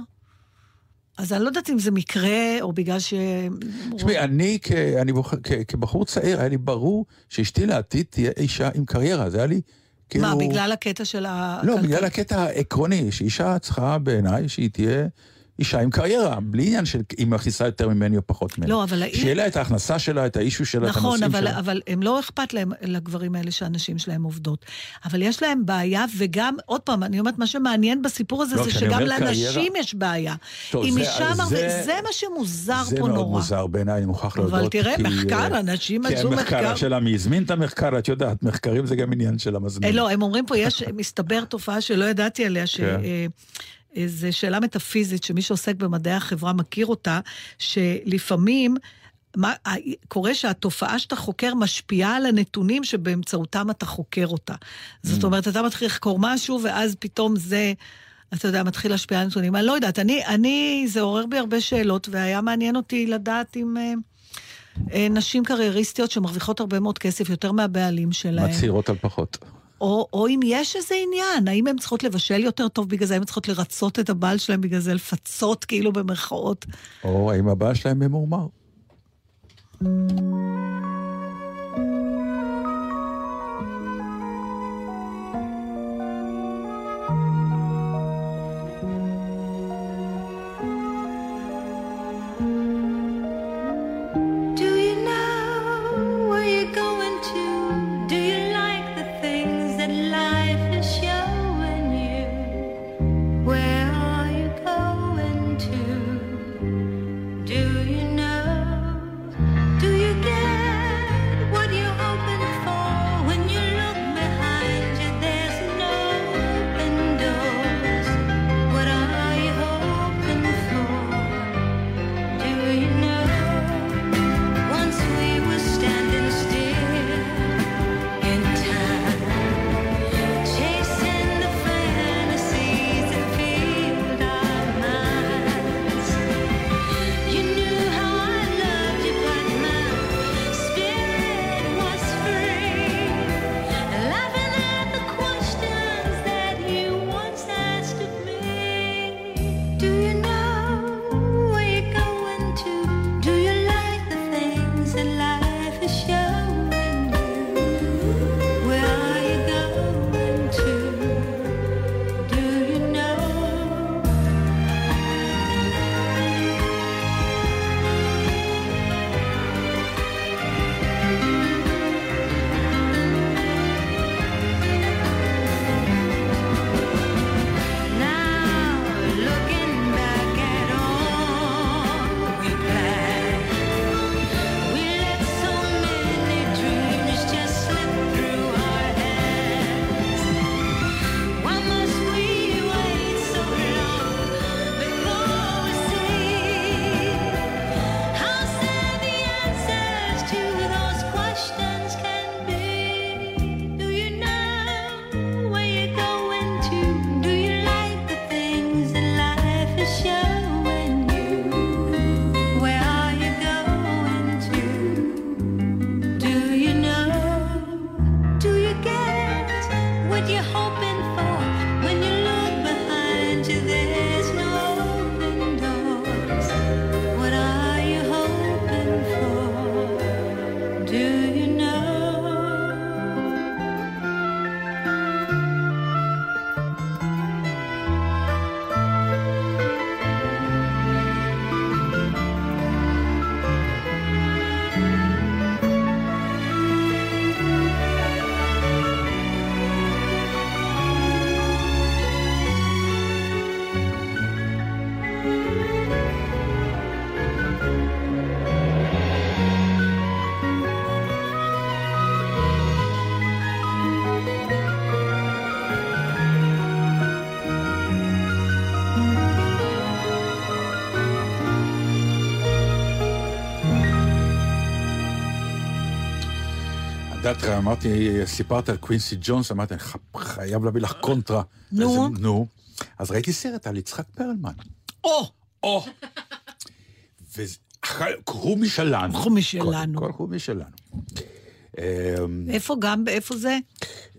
אז אני לא יודעת אם זה מקרה, או בגלל ש... תשמעי, אני, כ- אני בוח- כ- כבחור צעיר, היה לי ברור שאשתי לעתיד תהיה אישה עם קריירה. זה היה לי כאילו... מה, בגלל הקטע של ה... לא, בגלל הקטע העקרוני, שאישה צריכה בעיניי שהיא תהיה אישה עם קריירה, בלי עניין של אם היא מכניסה יותר ממני או פחות ממני. לא, אבל שיהיה לה את ההכנסה שלה, את האישו שלה, את נכון, הנושאים אבל, שלה. אבל הם לא אכפת להם, לגברים האלה שהנשים שלהם עובדות. אבל יש להם בעיה, וגם, עוד פעם, אני אומרת, מה שמעניין בסיפור הזה לא, זה שגם לנשים קריירה- יש בעיה. טוב, זה- אישה זה- מרוויחת, זה מה שמוזר זה פה מאוד נורא. מוזר בעיניי, אני מוכרח אבל להודות. תראה, כי, מחקר, אה, אנשים כן, עשו מחקר. מחקר. השאלה מי הזמין את המחקר, את יודעת, מחקרים זה גם עניין של אה, המזמין. לא, הם אומרים פה, יש, מסתבר תופעה שלא ידעתי עליה, ש... זו שאלה מטאפיזית שמי שעוסק במדעי החברה מכיר אותה, שלפעמים... מה, קורה שהתופעה שאתה חוקר משפיעה על הנתונים שבאמצעותם אתה חוקר אותה. זאת אומרת, אתה מתחיל לחקור משהו, ואז פתאום זה, אתה יודע, מתחיל להשפיע על הנתונים. אני לא יודעת, אני, אני, זה עורר בי הרבה שאלות, והיה מעניין אותי לדעת אם אה, אה, נשים קרייריסטיות שמרוויחות הרבה מאוד כסף, יותר מהבעלים שלהם. מצהירות על פחות. או, או אם יש איזה עניין, האם הן צריכות לבשל יותר טוב בגלל זה, האם הן צריכות לרצות את הבעל שלהם בגלל זה, לפצות כאילו במרכאות. או האם הבעל שלהם ממורמר. יודעת, אמרתי, סיפרת על קווינסי ג'ונס, אמרתי, אני חייב להביא לך קונטרה. נו. נו. אז ראיתי סרט על יצחק פרלמן. או! או! וקחו משלנו. קחו משלנו. כל, משלנו. אמ, איפה גם, איפה זה?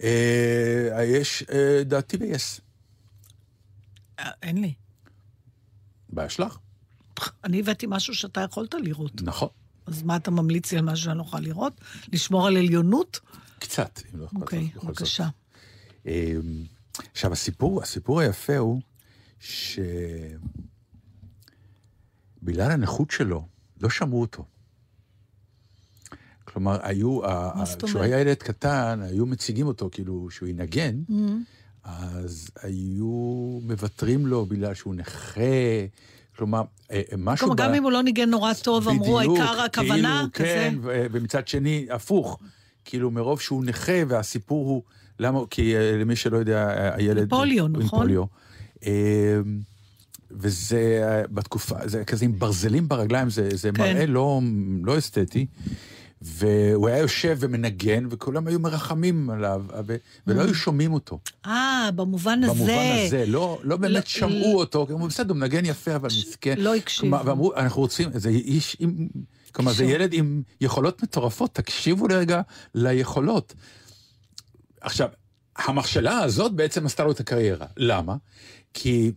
אה, יש, אה, דעתי ב-yes. אה, אין לי. בעיה שלך? אני הבאתי משהו שאתה יכולת לראות. נכון. אז מה אתה ממליץ לי על משהו שאני לא יכולה לראות? לשמור על עליונות? קצת, אם לא אכפת לך. אוקיי. בבקשה. אה, עכשיו, הסיפור, הסיפור היפה הוא שבגלל הנכות שלו, לא שמעו אותו. כלומר, היו, מה זאת כשהוא? היה ילד קטן, היו מציגים אותו כאילו שהוא ינגן, Mm-hmm. אז היו מוותרים לו בגלל שהוא נכה, כלומר, אה, משהו... כלומר, גם אם הוא לא ניגן נורא טוב, אמרו, בדיוק, העיקר הכוונה, כאילו, כזה. כן, ומצד שני, הפוך. כאילו, מרוב שהוא נכה, והסיפור הוא... למה? כי אה, למי שלא יודע, אה, הילד... פוליו, נכון? פוליו. אה, וזה אה, בתקופה, זה כזה עם ברזלים ברגליים, זה, זה כן. מראה לא, לא אסתטי. והוא היה יושב ומנגן, וכולם היו מרחמים עליו, ולא היו שומעים אותו. אה, במובן הזה. במובן הזה, לא, לא באמת לא- שמעו אותו, כי אמרו, בסדר, הוא מנגן יפה, אבל מסכן. לא הקשיבו. ואמרו, אנחנו רוצים, זה איש עם, כלומר, זה. ילד עם יכולות מטורפות, תקשיבו לרגע ליכולות. עכשיו, המכשלה הזאת בעצם עשתה לו את הקריירה. למה? כי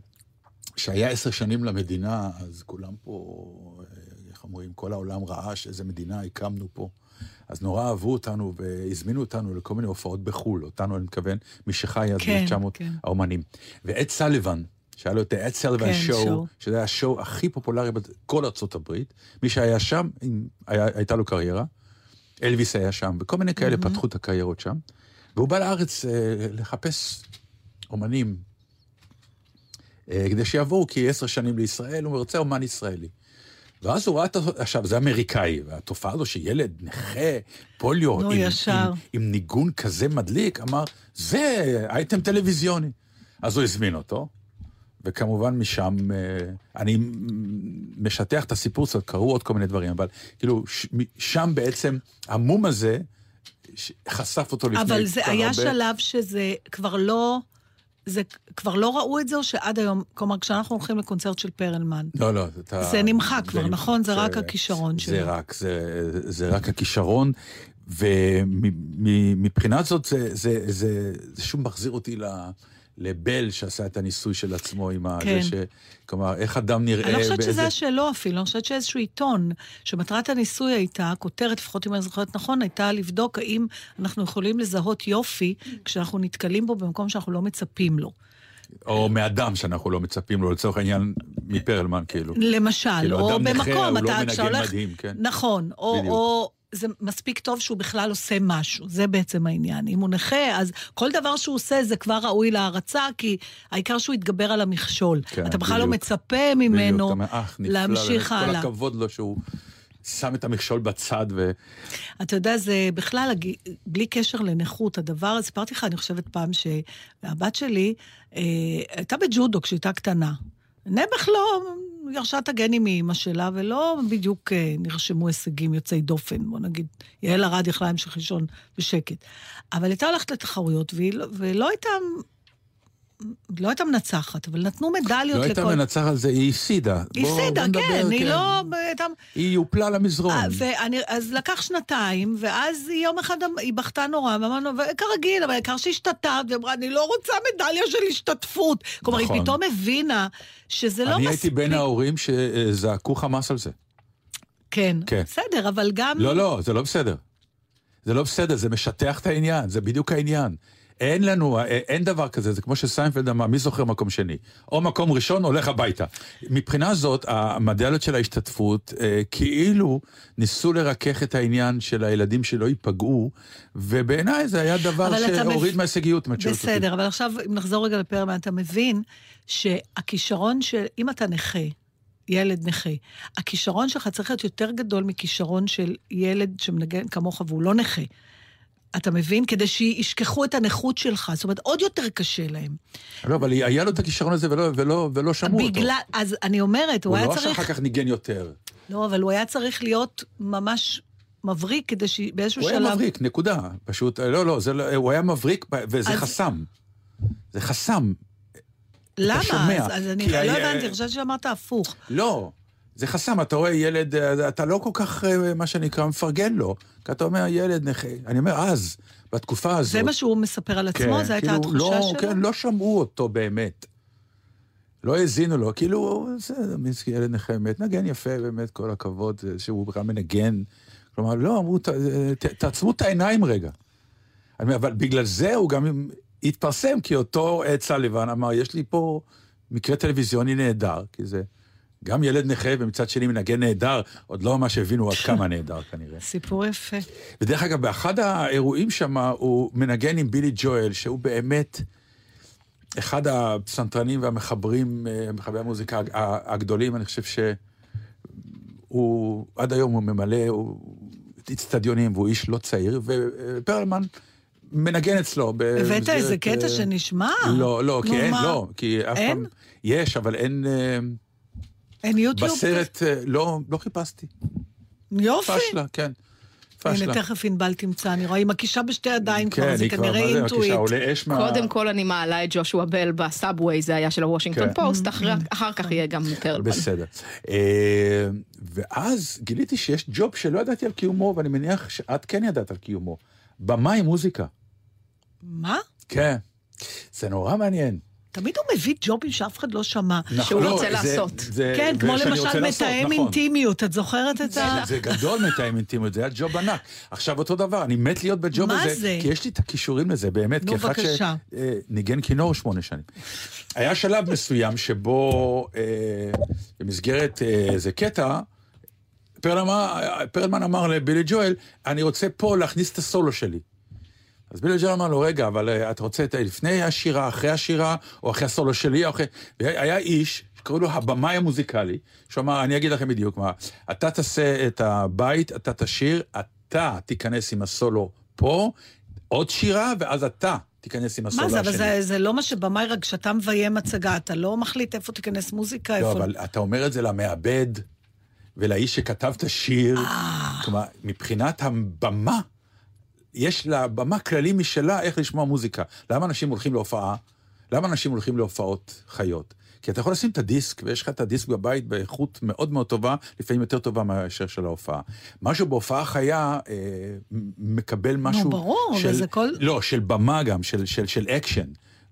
כשהיה עשר שנים למדינה, אז כולם פה, אה, איך אומרים, כל העולם רעש איזה מדינה הקמנו פה. אז נורא אהבו אותנו והזמינו אותנו לכל מיני הופעות בחו"ל, אותנו, אני מתכוון, מי שחי אז כן, ב-1900, כן. האומנים. ואד סליבן, שהיה לו את האד סליבן כן, שואו, שואו. שזה היה השואו הכי פופולרי בכל ארצות הברית, מי שהיה שם, היה, הייתה לו קריירה. אלוויס היה שם, וכל מיני כאלה פתחו את הקריירות שם. והוא בא לארץ אה, לחפש אומנים, אה, כדי שיבואו, כי עשר שנים לישראל, הוא רוצה אומן ישראלי. ואז הוא ראה את... עכשיו, זה אמריקאי, והתופעה הזו שילד נכה, פוליו, עם. עם, עם ניגון כזה מדליק, אמר, זה אייטם טלוויזיוני. אז הוא הזמין אותו, וכמובן משם, אה, אני משטח את הסיפור קצת, קרו עוד כל מיני דברים, אבל כאילו, שם בעצם המום הזה חשף אותו לפני אבל זה היה הרבה- שלב שזה כבר לא... זה כבר לא ראו את זה, או שעד היום, כלומר, כשאנחנו הולכים לקונצרט של פרלמן, לא, לא, אתה... זה נמחק כבר, נמחק. נכון? זה רק הכישרון זה שלו. רק, זה, זה רק הכישרון, ומבחינה זאת זה, זה, זה, זה שוב מחזיר אותי ל... לבל שעשה את הניסוי של עצמו עם ה... כן. זה ש... כלומר, איך אדם נראה אני לא חושבת באיזה... שזה השאלו אפילו, אני חושבת שאיזשהו עיתון, שמטרת הניסוי הייתה, הכותרת, לפחות אם אני זוכרת נכון, הייתה לבדוק האם אנחנו יכולים לזהות יופי כשאנחנו נתקלים בו במקום שאנחנו לא מצפים לו. או מאדם שאנחנו לא מצפים לו, לצורך העניין, מפרלמן, כאילו. למשל, כאילו, או אדם נכה, במקום, הוא לא אתה, מנגן. מדהים, כן. נכון, או. או זה מספיק טוב שהוא בכלל עושה משהו, זה בעצם העניין. אם הוא נכה, אז כל דבר שהוא עושה זה כבר ראוי להערצה, כי העיקר שהוא יתגבר על המכשול. כן, אתה בכלל לא בדיוק. מצפה בדיוק, ממנו "אה, נפלא, להמשיך הלאה. כל הכבוד לו שהוא שם את המכשול בצד, ו... אתה יודע, זה בכלל, בלי קשר לנכות, הדבר סיפרתי לך, אני חושבת פעם, שהבת שלי אה, הייתה בג'ודו כשהייתה קטנה. נעבך לא ירשה את הגנים מאימא שלה, ולא בדיוק אה, נרשמו הישגים יוצאי דופן, בוא נגיד. יעל ארד יכלה להמשיך לישון בשקט. אבל הייתה הולכת לתחרויות, והיא לא- ולא הייתה... לא הייתה מנצחת, אבל נתנו מדליות לא לכל... הייתה מנצחת זה, היא הפסידה. היא הפסידה, כן, היא לא... הייתה... היא הופלה למזרון. אה, אז לקח שנתיים, ואז יום אחד אמ- היא בכתה נורא, ואמרנו, וכרגיל, אבל העיקר שהשתתפת, והיא אמרה, אני לא רוצה מדליה של השתתפות. כלומר, היא נכון. פתאום הבינה שזה לא אני מספיק. הייתי בין ההורים שזעקו חמאס על זה. כן, כן. בסדר, אבל גם... לא, לא, זה לא בסדר. זה לא בסדר, זה משטח את העניין, זה בדיוק העניין. אין לנו, אה, אין דבר כזה, זה כמו שסיינפלד אמר, מי זוכר מקום שני? או מקום ראשון, הולך הביתה. מבחינה זאת, המדליות של ההשתתפות, אה, כאילו ניסו לרכך את העניין של הילדים שלא ייפגעו, ובעיניי זה היה דבר שהוריד מב- מההישגיות. שואלת אותי. בסדר, אבל עכשיו, אם נחזור רגע לפרלמן, אתה מבין שהכישרון של... אם אתה נכה, ילד נכה, הכישרון שלך צריך להיות יותר גדול מכישרון של ילד שמנגן כמוך והוא לא נכה. אתה מבין? כדי שישכחו את הנכות שלך. זאת אומרת, עוד יותר קשה להם. לא, אבל היה לו את הכישרון הזה ולא, ולא, ולא שמעו אותו. בגלל... אז אני אומרת, הוא, הוא היה לא צריך... שאחר כך ניגן יותר. לא, אבל הוא היה צריך להיות ממש מבריק כדי שבאיזשהו הוא שלב... היה מבריק, נקודה. פשוט, לא, לא, זה לא, הוא היה מבריק, וזה אז- חסם. זה חסם. למה? שומע, אז, אז אני לא הבנתי, אני חושבת שאמרת הפוך. לא, זה חסם. אתה רואה ילד, אתה לא כל כך, אה, מה שנקרא, מפרגן לו. כי אתה אומר, ילד נכה. אני אומר, אז, בתקופה הזאת... זה מה שהוא מספר על עצמו? כן, זו הייתה כאילו, התחושה לא, שלו? כן, לא שמעו אותו באמת. לא האזינו לו, כאילו, בסדר, מינסקי ילד נכה, באמת נגן יפה, באמת, כל הכבוד, אה, שהוא בכלל מנגן. כלומר, לא, אמרו, תעצמו את העיניים רגע. אומר, אבל בגלל זה הוא גם התפרסם כי אותו עד סליבן אמר, יש לי פה מקרה טלוויזיוני נהדר, כי זה גם ילד נכה ומצד שני מנגן נהדר, עוד לא ממש הבינו עד כמה נהדר כנראה. סיפור יפה. ודרך אגב, באחד האירועים שם הוא מנגן עם בילי ג'ואל, שהוא באמת אחד הפסנתרנים והמחברים, אה, מחברי המוזיקה הג- הגדולים, אני חושב שהוא, עד היום הוא ממלא הוא, אצטדיונים, והוא איש לא צעיר, ופרלמן מנגן אצלו. הבאת איזה קטע אה, שנשמע? לא, לא, כי אין? לא, כי אף אין? פעם... יש, אבל אין... אין יוטיוב? בסרט, אה, לא, לא חיפשתי. יופי. פשלה, כן. הנה, פשלה. תכף ענבל תמצא, אני רואה, היא מקישה בשתי ידיים כן, כבר, זה כנראה אינטואיט. קודם כל אני מעלה את ג'ושוע בל בסאבווי, זה היה של הוושינגטון כן. פוסט, אחרי- אחר כך יהיה גם פרלמן. בסדר. אה, ואז גיליתי שיש ג'וב שלא ידעתי על קיומו, ואני מניח שאת כן ידעת על קיומו. במאי מוזיקה. מה? כן. זה נורא מעניין. תמיד הוא מביא ג'ובים שאף אחד לא שמע. שהוא לא, רוצה זה- לעשות. זה- כן, כמו ושאני רוצה למשל לעשות, מתאם נכון. אינטימיות, את זוכרת את ה... זה גדול מתאם אינטימיות, זה היה ג'וב ענק. עכשיו אותו דבר, אני מת להיות בג'וב הזה, זה? כי יש לי את הכישורים לזה, באמת, נו, כאחד בבקשה. שניגן כינור שמונה שנים. היה שלב מסוים שבו אה, במסגרת אה, איזה קטע, פרלמן, פרלמן אמר לבילי ג'ואל, אני רוצה פה להכניס את הסולו שלי. אז בילי ג'ואל אמר לו, רגע, אבל אה, אתה רוצה את לפני השירה, אחרי השירה, או אחרי הסולו שלי, או אחרי... והיה איש, שקראו לו הבמאי המוזיקלי, שהוא אמר, אני אגיד לכם בדיוק מה, אתה תעשה את הבית, אתה תשיר, אתה תיכנס עם הסולו פה, עוד שירה, ואז אתה תיכנס עם הסולו מה השני. זה, אבל זה, זה לא מה שבמאי, רק כשאתה מביים הצגה, אתה לא מחליט איפה תיכנס מוזיקה, לא, איפה... אבל אתה אומר את זה למעבד ולאיש שכתב את השיר. אה. כלומר, מבחינת הבמה, יש לבמה כללים משלה איך לשמוע מוזיקה. למה אנשים הולכים להופעה? למה אנשים הולכים להופעות חיות? כי אתה יכול לשים את הדיסק, ויש לך את הדיסק בבית באיכות מאוד מאוד טובה, לפעמים יותר טובה מאשר של ההופעה. משהו בהופעה חיה אה, מקבל משהו... ברור, של, וזה כל- לא, של במה גם, של, של, של אקשן.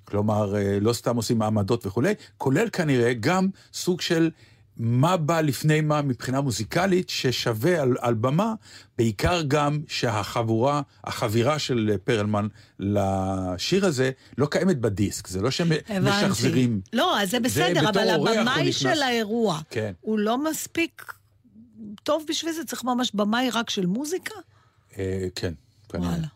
כלומר, אה, לא סתם עושים מעמדות וכולי, כולל כנראה גם סוג של מה בא לפני מה מבחינה מוזיקלית, ששווה על, על במה, בעיקר גם שהחבורה, החבירה של פרלמן לשיר הזה, לא קיימת בדיסק, זה לא שהם. משחזרים. לא, אז זה בסדר, בתור אבל הבמאי נכנס. של האירוע, כן. הוא לא מספיק טוב בשביל זה? צריך ממש במאי רק של מוזיקה? אה, כן, כנראה. וואלה.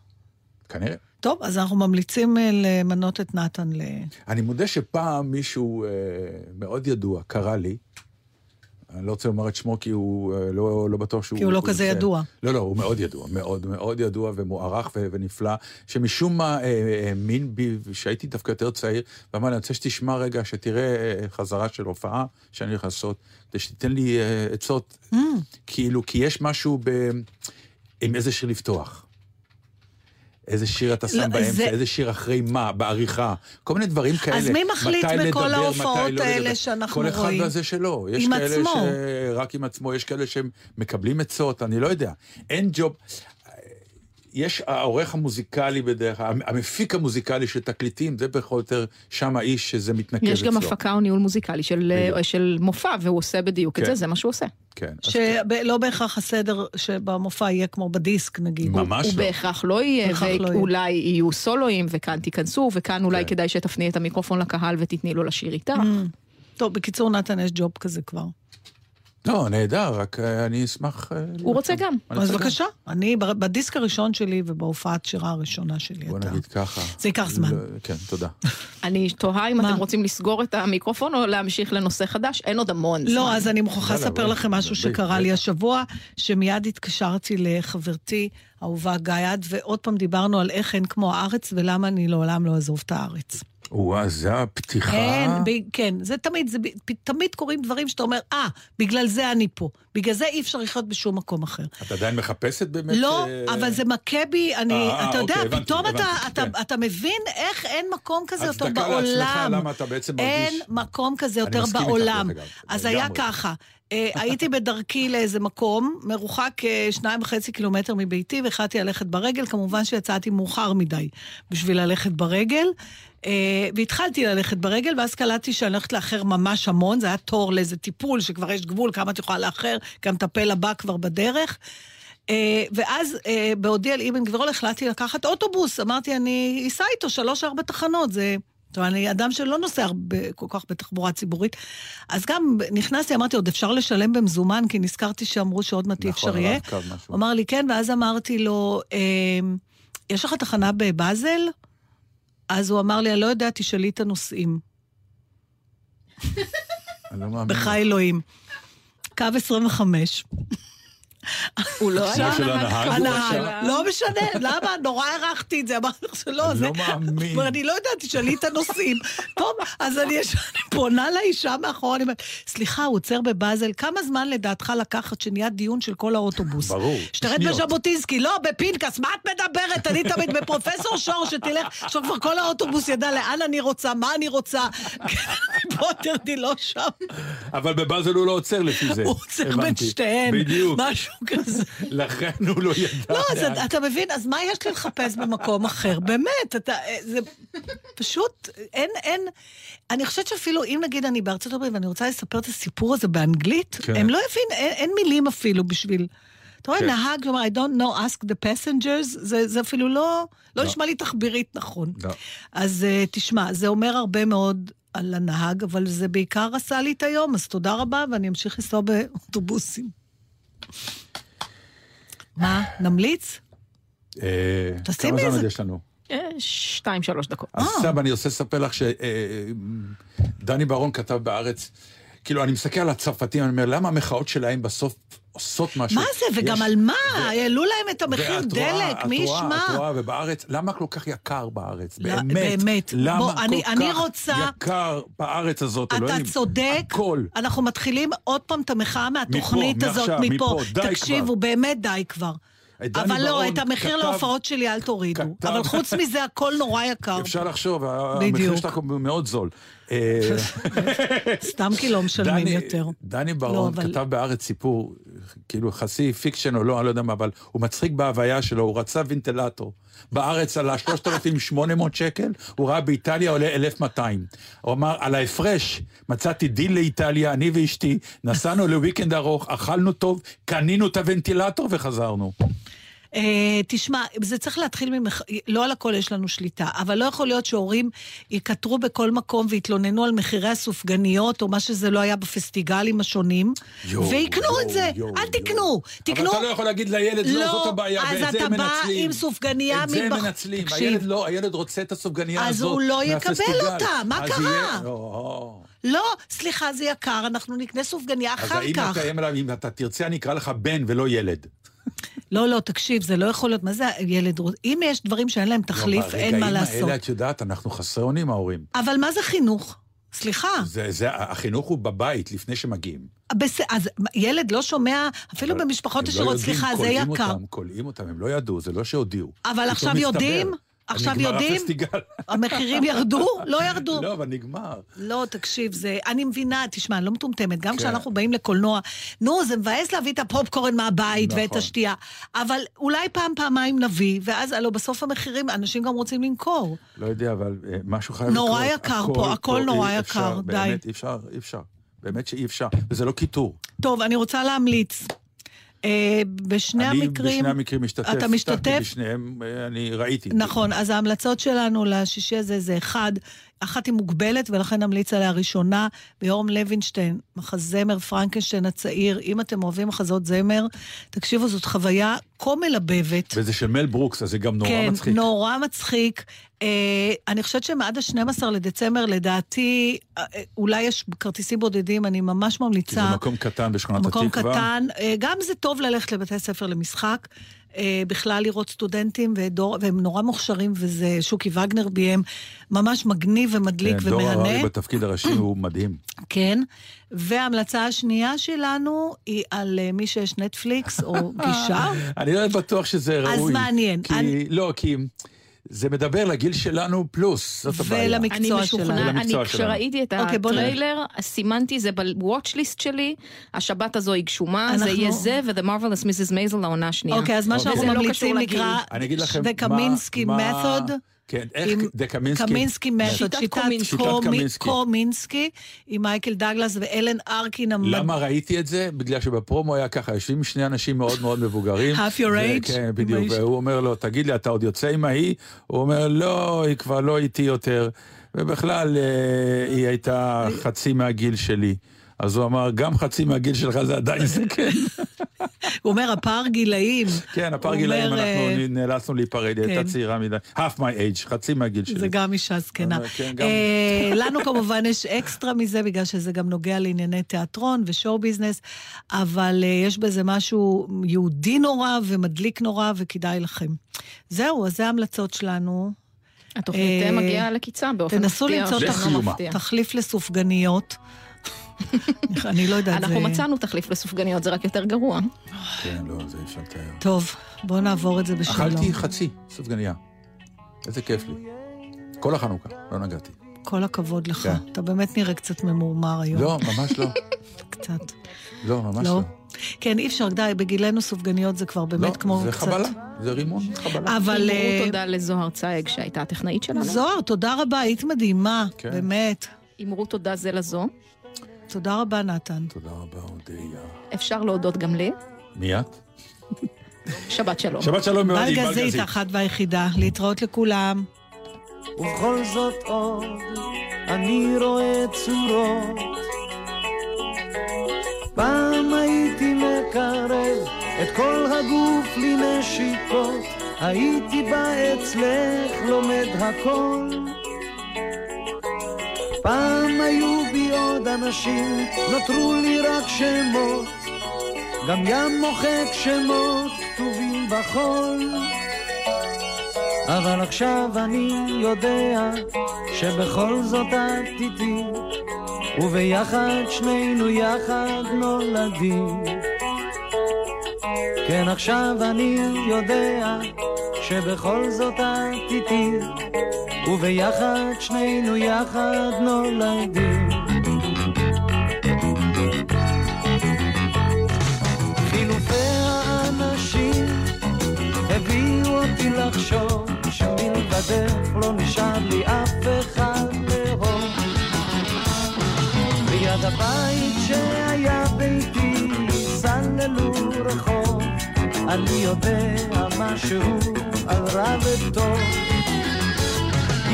כנראה. טוב, אז אנחנו ממליצים אה, למנות את נתן ל... אני מודה שפעם מישהו אה, מאוד ידוע קרא לי, אני לא רוצה לומר את שמו כי הוא אה, לא, לא בטוח שהוא... כי הוא לא הוא כזה זה. ידוע. לא, לא, הוא מאוד ידוע, מאוד מאוד ידוע ומוערך ו- ונפלא, שמשום מה אה, האמין בי, שהייתי דווקא יותר צעיר, ואמר לי, אני רוצה שתשמע רגע, שתראה אה, חזרה של הופעה שאני הולך לעשות, כדי שתיתן לי אה, עצות, Mm. כאילו, כי יש משהו ב... עם איזה שיר לפתוח. איזה שיר אתה שם לא, באמצע, זה- איזה שיר אחרי מה, בעריכה, כל מיני דברים כאלה. אז מי מחליט בכל לדבר, ההופעות לא האלה. שאנחנו כל אחד רואים? והזה שלו. יש עם כאלה עצמו. שרק עם עצמו, יש כאלה שמקבלים עצות, אני לא יודע. אין ג'וב... יש העורך המוזיקלי בדרך כלל, המפיק המוזיקלי של תקליטים, זה בכל יותר שם האיש שזה מתנקז יש אצלו. גם הפקה או ניהול מוזיקלי של. של מופע, והוא עושה בדיוק את כן. זה, זה מה שהוא עושה. כן. שלא בהכרח הסדר שבמופע יהיה כמו בדיסק, נגיד. ממש הוא לא. בהכרח לא יהיה, לא יהיה. ואולי יהיו סולואים, וכאן תיכנסו, וכאן אולי כן. כדאי שתפני את המיקרופון לקהל ותתני לו לשיר איתך. Mm. טוב, בקיצור, נתן, יש ג'וב כזה כבר. לא, נהדר, רק אה, אני אשמח... אה, הוא רוצה. גם. אז. בבקשה, אני ב- בדיסק הראשון שלי ובהופעת שירה הראשונה שלי, בוא. נגיד ככה. זה ייקח זמן. לא, כן, תודה. *laughs* אני תוהה אם? אתם רוצים לסגור את המיקרופון או להמשיך לנושא חדש, אין עוד המון זמן. לא, אז אני מוכרחה לספר לכם משהו שקרה לי. השבוע, שמיד התקשרתי לחברתי, אהובה גייד, ועוד פעם דיברנו על איך אין כמו הארץ ולמה אני לעולם לא אעזוב את הארץ. וואה, זה הפתיחה. אין, ב- כן, זה תמיד, זה תמיד קורים דברים שאתה אומר, אה, בגלל זה אני פה. בגלל זה אי אפשר לחיות בשום מקום אחר. את עדיין מחפשת באמת? לא, אה, אבל זה מכה בי, אני, אה, אתה יודע, אוקיי, הבנתי, פתאום אתה, הבנתי, אתה, כן. אתה מבין איך אין מקום כזה יותר הצדקה בעולם. לעצמך, למה אתה בעצם מרגיש- אין מקום כזה יותר איתך, בעולם. אגב, אז. היה ככה, אה, הייתי בדרכי לאיזה מקום, מרוחק אה, שניים וחצי קילומטר מביתי, והחלטתי ללכת ברגל, כמובן שיצאתי מאוחר מדי בשביל ללכת ברגל. אה, והתחלתי ללכת ברגל, ואז קלטתי שאני הולכת לאחר ממש המון, זה היה תור לאיזה טיפול, שכבר יש גבול כמה את יכולה לאחר, כי המטפל הבא כבר בדרך. אה, ואז אה, בעודי על אבן גבירול החלטתי לקחת אוטובוס. אמרתי, אני אסע איתו שלוש-ארבע תחנות, זה... זאת אומרת, אני אדם שלא נוסע הרבה, כל כך בתחבורה ציבורית. אז גם נכנסתי, אמרתי, עוד אפשר לשלם במזומן, כי נזכרתי שאמרו שעוד מעט אי נכון, אפשר יהיה. הוא אמר לי, כן, ואז אמרתי לו, אה, יש לך תחנה בבאזל? אז הוא אמר לי, אני לא יודע, תשאלי את הנוסעים. לא. בך אלוהים. קו 25. הוא לא הנהג? הנהג, לא משנה, למה? נורא הערכתי את זה, אמרתי לך שלא, אני זה... לא מאמין. אני לא יודעת, תשאלי את הנוסעים. טוב, אז אני יש- אני פונה לאישה מאחורה, אני אומרת, סליחה, הוא עוצר בבאזל, כמה זמן לדעתך לקחת שנהיה דיון של כל האוטובוס? ברור, שתרד. בז'בוטינסקי, לא, בפנקס, מה את מדברת? אני תמיד *laughs* בפרופסור שור, שתלך, עכשיו כבר כל האוטובוס ידע לאן אני רוצה, מה אני רוצה. *laughs* בוא תרדי, לא שם. אבל בבאזל הוא לא עוצר לפי זה. הוא עוצר בין. שתיהן, בדיוק. משהו כזה. לכן הוא לא ידע. לא, אז. אתה מבין, אז מה יש לי לחפש במקום אחר? באמת, אתה, אה, זה פשוט, אין, אין, אני חושבת שאפילו אם נגיד אני בארצות הברית ואני רוצה לספר את הסיפור הזה באנגלית, כן. הם לא יבין, אין, אין מילים אפילו בשביל... אתה רואה, כן. נהג שאומר, I don't know, ask the passengers, זה, זה אפילו לא, לא לא. נשמע לי תחבירית נכון. לא. אז uh, תשמע, זה אומר הרבה מאוד על הנהג, אבל זה בעיקר עשה לי את היום, אז תודה רבה, ואני אמשיך לנסוע באוטובוסים. מה, נמליץ? אה, כמה זמן עוד יש לנו? אה, שתיים, שלוש דקות. אז סתם אני רוצה לספר לך שדני ברון כתב בארץ, כאילו, אני מסתכל על הצרפתים, אני אומר, למה המחאות שלהם בסוף עושות משהו? מה זה, וגם יש- על מה? ו- העלו להם את המחיר דלק, מי ישמע? את רואה, ובארץ, למה כל כך יקר בארץ? לא, באמת. באמת. למה בוא, אני- כל אני כך רוצה- יקר בארץ הזאת? אתה אלוהים? צודק. הכל. אנחנו מתחילים עוד פעם את המחאה מהתוכנית מפה, הזאת, מעכשיו, מפה. מפה, די תקשיבו, כבר. באמת די כבר. אבל לא, את המחיר להופעות שלי אל תורידו. אבל חוץ מזה, הכל נורא יקר. אפשר לחשוב, המחיר. שלך הוא מאוד זול. אה, *laughs* סתם כי לא משלמים יותר. דני לא, ברון כתב בארץ סיפור, כאילו חצי fiction או לא, אני לא יודע מה, אבל הוא מצחיק בהוויה שלו, הוא רצה ונטילטור. בארץ עלה 3,800 שקל, הוא ראה באיטליה עולה 1,200. הוא אמר, על ההפרש, מצאתי דיל לאיטליה, אני ואשתי, נסענו לוויקנד ארוך, אכלנו טוב, קנינו את הוונטילטור וחזרנו. אה, תשמע, זה צריך להתחיל ממח... לא על הכל יש לנו שליטה, אבל לא יכול להיות שהורים יקטרו בכל מקום ויתלוננו על מחירי הסופגניות, או מה שזה לא היה בפסטיגלים השונים, יואו, ויקנו יואו, את זה. יואו, אל. תקנו, תקנו. אבל אתה לא יכול להגיד לילד, לא, לא, זאת הבעיה, אז ואת זה אתה הם בא מנצלים. עם סופגניה את זה מבח- מנצלים. תקשיב. הילד לא, הילד רוצה את הסופגניה אז הזאת הוא לא יקבל. אותה, מה אז קרה? יהיה- לא. לא, סליחה, זה יקר, אנחנו נקנה סופגניה אז אחר האם כך. תאיים עליו, אם אתה תרצה, אני אקרא לך בן ולא ילד. לא, לא, תקשיב, זה לא יכול להיות, מה זה ילד? רוצ- אם יש דברים שאין להם תחליף, לא, אין מה ברגעים לעשות. האלה, את יודעת, אנחנו חסרי אונים, ההורים. אבל מה זה חינוך? סליחה. זה, זה, החינוך הוא בבית, לפני שמגיעים. בס... אז ילד לא שומע, אפילו במשפחות הם לא עשירות, יודעים, סליחה, זה יקר. אותם, כולאים אותם, הם לא ידעו, זה לא שהודיעו. אבל עכשיו מסתבר. עכשיו יודעים? המחירים ירדו? לא ירדו. לא, אבל נגמר. לא, תקשיב, זה... אני מבינה, תשמע, אני לא מטומטמת. גם כן. כשאנחנו באים לקולנוע, נו, זה מבאס להביא את הפופקורן מהבית ואת נכון. השתייה. אבל אולי פעם, פעמיים נביא, ואז הלוא בסוף המחירים, אנשים גם רוצים למכור. לא יודע, אבל אה, משהו חייב נורא לקרות. יקר פה, הכל נורא יקר, אפשר, די. באמת, אי אפשר, אי אפשר. באמת שאי אפשר. וזה לא קיטור. טוב, אני רוצה להמליץ. אה, בשני אני המקרים... בשני המקרים משתתף. אתה משתתף? בשניהם, אה, אני ראיתי. נכון, אז ההמלצות שלנו לשישי הזה זה אחד, אחת היא מוגבלת, ולכן נמליץ עליה ראשונה, ביורם לוינשטיין, מחזמר פרנקנשטיין הצעיר. אם אתם אוהבים מחזות זמר, תקשיבו, זאת חוויה כה מלבבת. וזה של מל ברוקס, אז זה גם נורא כן, מצחיק. נורא מצחיק. אה, אני חושבת שעד ה-12 לדצמבר, לדעתי, אה, אולי יש כרטיסים בודדים, אני ממש ממליצה. כי זה מקום קטן בשכונת מקום התקווה. קטן. אה, גם זה טוב ללכת לבתי ספר למשחק. אה, בכלל לראות סטודנטים, ודור, והם נורא מוכשרים, וזה שוקי וגנר ביים, ממש מגניב ומדליק כן, דור הררי ומהנה. בתפקיד הראשי הוא מדהים. *coughs* כן. וההמלצה השנייה שלנו היא על אה, מי שיש נטפליקס או גישה. *laughs* אני לא בטוח שזה אז ראוי. מעניין. כי, אני- לא, כי זה מדבר לגיל שלנו פלוס, זאת הבעיה. ולמק- אני מקצוע משוכנע, שלנו. אני למקצוע כשראיתי את אוקיי, בוא נ- הטריילר, סימנתי זה ב-watch list שלי, השבת הזו היא גשומה, זה אנחנו- יהיה זה ו-The Marvelous Mrs. Maisel לעונה השנייה. אוקיי, אז מה שאנחנו וזה לא ממליצים לגיל. נקרא אני The Kaminsky Method. כן, איך עם דקמינסקי... קמינסקי שיטת שיטת קומינסקי. שיטת קומי- קמינסקי. קומינסקי, עם מייקל דגלס ואלן ארקין המד... למה ראיתי את זה? בגלל שבפרומו היה ככה, יושבים שני אנשים מאוד מאוד מבוגרים. *laughs* Half your age? כן, בדיוק. והוא אומר לו, תגיד לי, אתה עוד יוצא עם ההיא? הוא אומר, לא, היא כבר לא איתי יותר. ובכלל, אה, היא הייתה חצי מהגיל שלי. אז הוא אמר, גם חצי מהגיל שלך זה עדיין זקן. *laughs* הוא אומר, הפער גילאים. כן, הפער גילאים, אנחנו אה, נאלצנו להיפרד, היא הייתה כן. צעירה מדי. half my age, חצי מהגיל שלי. זה גם אישה זקנה. אבל כן, אה, *laughs* לנו כמובן יש אקסטרה מזה, בגלל שזה גם נוגע לענייני תיאטרון ושואו ביזנס, אבל אה, יש בזה משהו יהודי נורא ומדליק נורא, וכדאי לכם. זהו, אז זה ההמלצות שלנו. התוכנית אה, מגיעה לקיצה באופן תנסו מפתיע. למצוא לסיומה. מפתיע. תחליף לסופגניות. אני לא יודעת, אנחנו זה... מצאנו תחליף לסופגניות, זה רק יותר גרוע. כן, לא, זה אי אפשר לתאר. טוב, בואו נעבור את זה בשלום. אכלתי חצי סופגניה. איזה כיף לי. כל החנוכה, לא נגעתי. כל הכבוד לך. כן. אתה באמת נראה קצת ממורמר היום. לא, ממש לא. *laughs* קצת. לא, ממש לא? לא. כן, אי אפשר, די, בגילנו סופגניות זה כבר באמת לא, כמו זה קצת... חבלה, זה רימון חבלה. אבל... אמרו אה, תודה לזוהר צייג שהייתה הטכנאית שלנו. זוהר, תודה רבה, היית מדהימה, כן. באמת. אמרו תודה זה לזו. תודה רבה, נתן. תודה רבה, אודיה. אפשר להודות גם לי. מי את? שבת שלום. שבת שלום מאוד, ענבל בלגזית, גזית. אחת והיחידה. להתראות לכולם. ובכל זאת עוד אני רואה צורות. פעם הייתי מקרב את כל הגוף לנשיקות, הייתי בא אצלך לומד הכל. פעם היו בי עוד אנשים, נותרו לי רק שמות, גם ים מוחק שמות כתובים בחול. אבל עכשיו אני יודע שבכל זאת את איתי וביחד שנינו יחד נולדים. כן עכשיו אני יודע שבכל זאת את איתי וביחד שנינו יחד נולדים חילופי האנשים הביאו אותי לחשוב שמלבדך לא נשאר לי אף אחד לאהוב. ליד הבית שהיה ביתי סללו רחוב, אני יודע משהו על רע וטוב.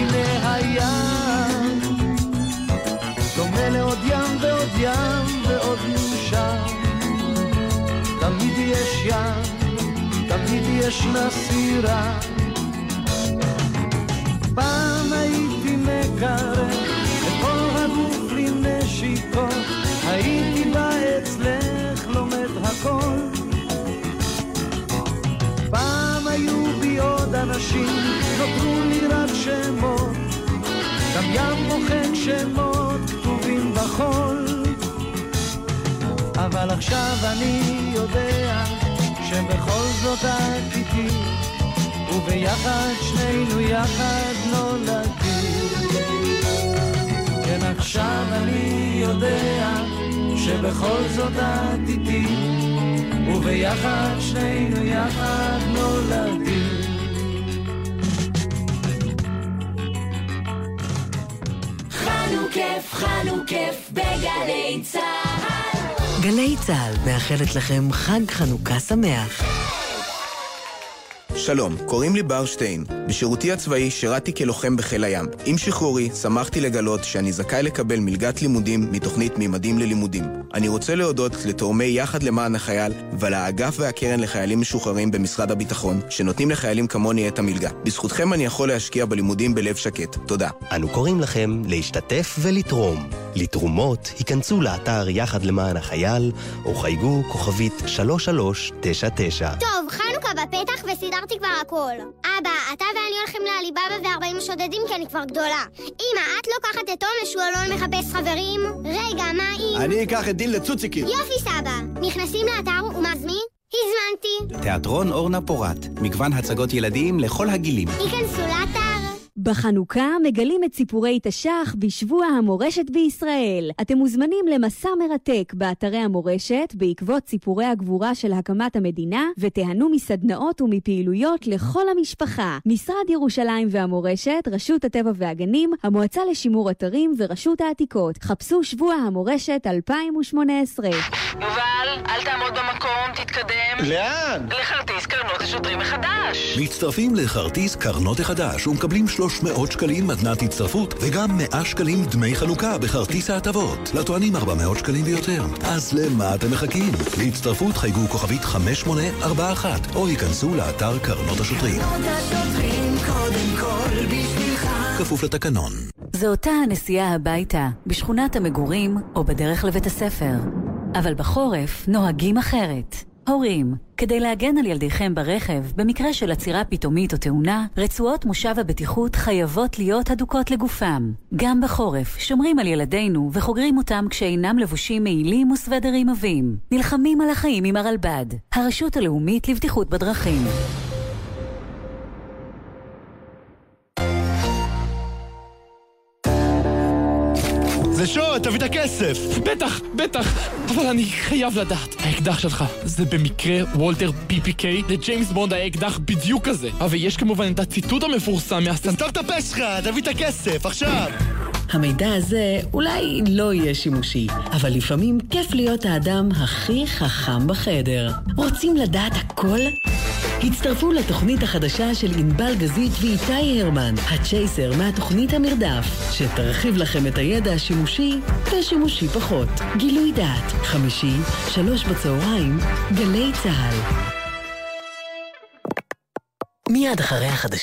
הנה הים, דומה לעוד ים ועוד ים ועוד מאושר. תמיד יש ים, תמיד ישנה סירה. פעם הייתי מקרב את כל הגוף לנשיקות, הייתי בא אצלך לומד הכל. פעם היו בי עוד אנשים, גם ים מוחק שמות כתובים בחול. אבל עכשיו אני יודע שבכל זאת את איתי וביחד שנינו יחד נולדים כן עכשיו אני יודע שבכל זאת את איתי וביחד שנינו יחד נולדים חנוכף, חנוכף בגלי צהר. גלי צה"ל מאחלת לכם חג חנוכה שמח. שלום, קוראים לי בר שטיין. בשירותי הצבאי שירתי כלוחם בחיל הים. עם שחרורי שמחתי לגלות שאני זכאי לקבל מלגת לימודים מתוכנית מימדים ללימודים. אני רוצה להודות לתורמי יחד למען החייל ולאגף והקרן לחיילים משוחררים במשרד הביטחון, שנותנים לחיילים כמוני את המלגה. בזכותכם אני יכול להשקיע בלימודים בלב שקט. תודה. אנו קוראים לכם להשתתף ולתרום. לתרומות, היכנסו לאתר יחד למען החייל, או חייגו כוכבית 3399. טוב, חנוכה בפתח וסידרתי כבר הכל. אבא, אתה ואני הולכים לעליבאבא ו-40 שודדים כי אני כבר גדולה. אמא, את לוקחת את תומש, הוא אלון מחפש חברים? רגע, מה אם... אני אקח את דין לצוציקים. יופי, סבא. נכנסים לאתר ומזמין? הזמנתי. תיאטרון אורנה פורת, מגוון הצגות ילדים לכל הגילים. היכנסו לאתר. בחנוכה מגלים את סיפורי תש"ח בשבוע המורשת בישראל. אתם מוזמנים למסע מרתק באתרי המורשת בעקבות סיפורי הגבורה של הקמת המדינה, ותיהנו מסדנאות ומפעילויות לכל המשפחה. משרד ירושלים והמורשת, רשות הטבע והגנים, המועצה לשימור אתרים ורשות העתיקות. חפשו שבוע המורשת 2018. יובל, אל תעמוד במקום, תתקדם. לאן? לכרטיס קרנות השוטרים החדש. מצטרפים לכרטיס קרנות החדש ומקבלים 300 שקלים מתנת הצטרפות וגם 100 שקלים דמי חנוכה בכרטיס ההטבות. לטוענים 400 שקלים ויותר. אז למה אתם מחכים? להצטרפות חייגו כוכבית 5841 או ייכנסו לאתר קרנות השוטרים. כפוף לתקנון. זו אותה הנסיעה הביתה, בשכונת המגורים או בדרך לבית הספר. אבל בחורף נוהגים אחרת. הורים, כדי להגן על ילדיכם ברכב, במקרה של עצירה פתאומית או תאונה, רצועות מושב הבטיחות חייבות להיות הדוקות לגופם. גם בחורף, שומרים על ילדינו וחוגרים אותם כשאינם לבושים מעילים וסוודרים עבים. נלחמים על החיים עם הרלב"ד, הרשות הלאומית לבטיחות בדרכים. זה שוד, תביא את הכסף! בטח, בטח, אבל אני חייב לדעת. האקדח שלך, זה במקרה וולטר PPK? לג'יימס בונד היה אקדח בדיוק כזה. אבל יש כמובן את הציטוט המפורסם מהסטנ... סתום את הפה שלך, תביא את הכסף, עכשיו! המידע הזה אולי לא יהיה שימושי, אבל לפעמים כיף להיות האדם הכי חכם בחדר. רוצים לדעת הכל? הצטרפו לתוכנית החדשה של ענבל גזית ואיתי הרמן, הצ'ייסר מהתוכנית המרדף, שתרחיב לכם את הידע השימושי ושימושי פחות. גילוי דעת, חמישי, שלוש בצהריים, גלי צה"ל. מיד אחרי החדשות.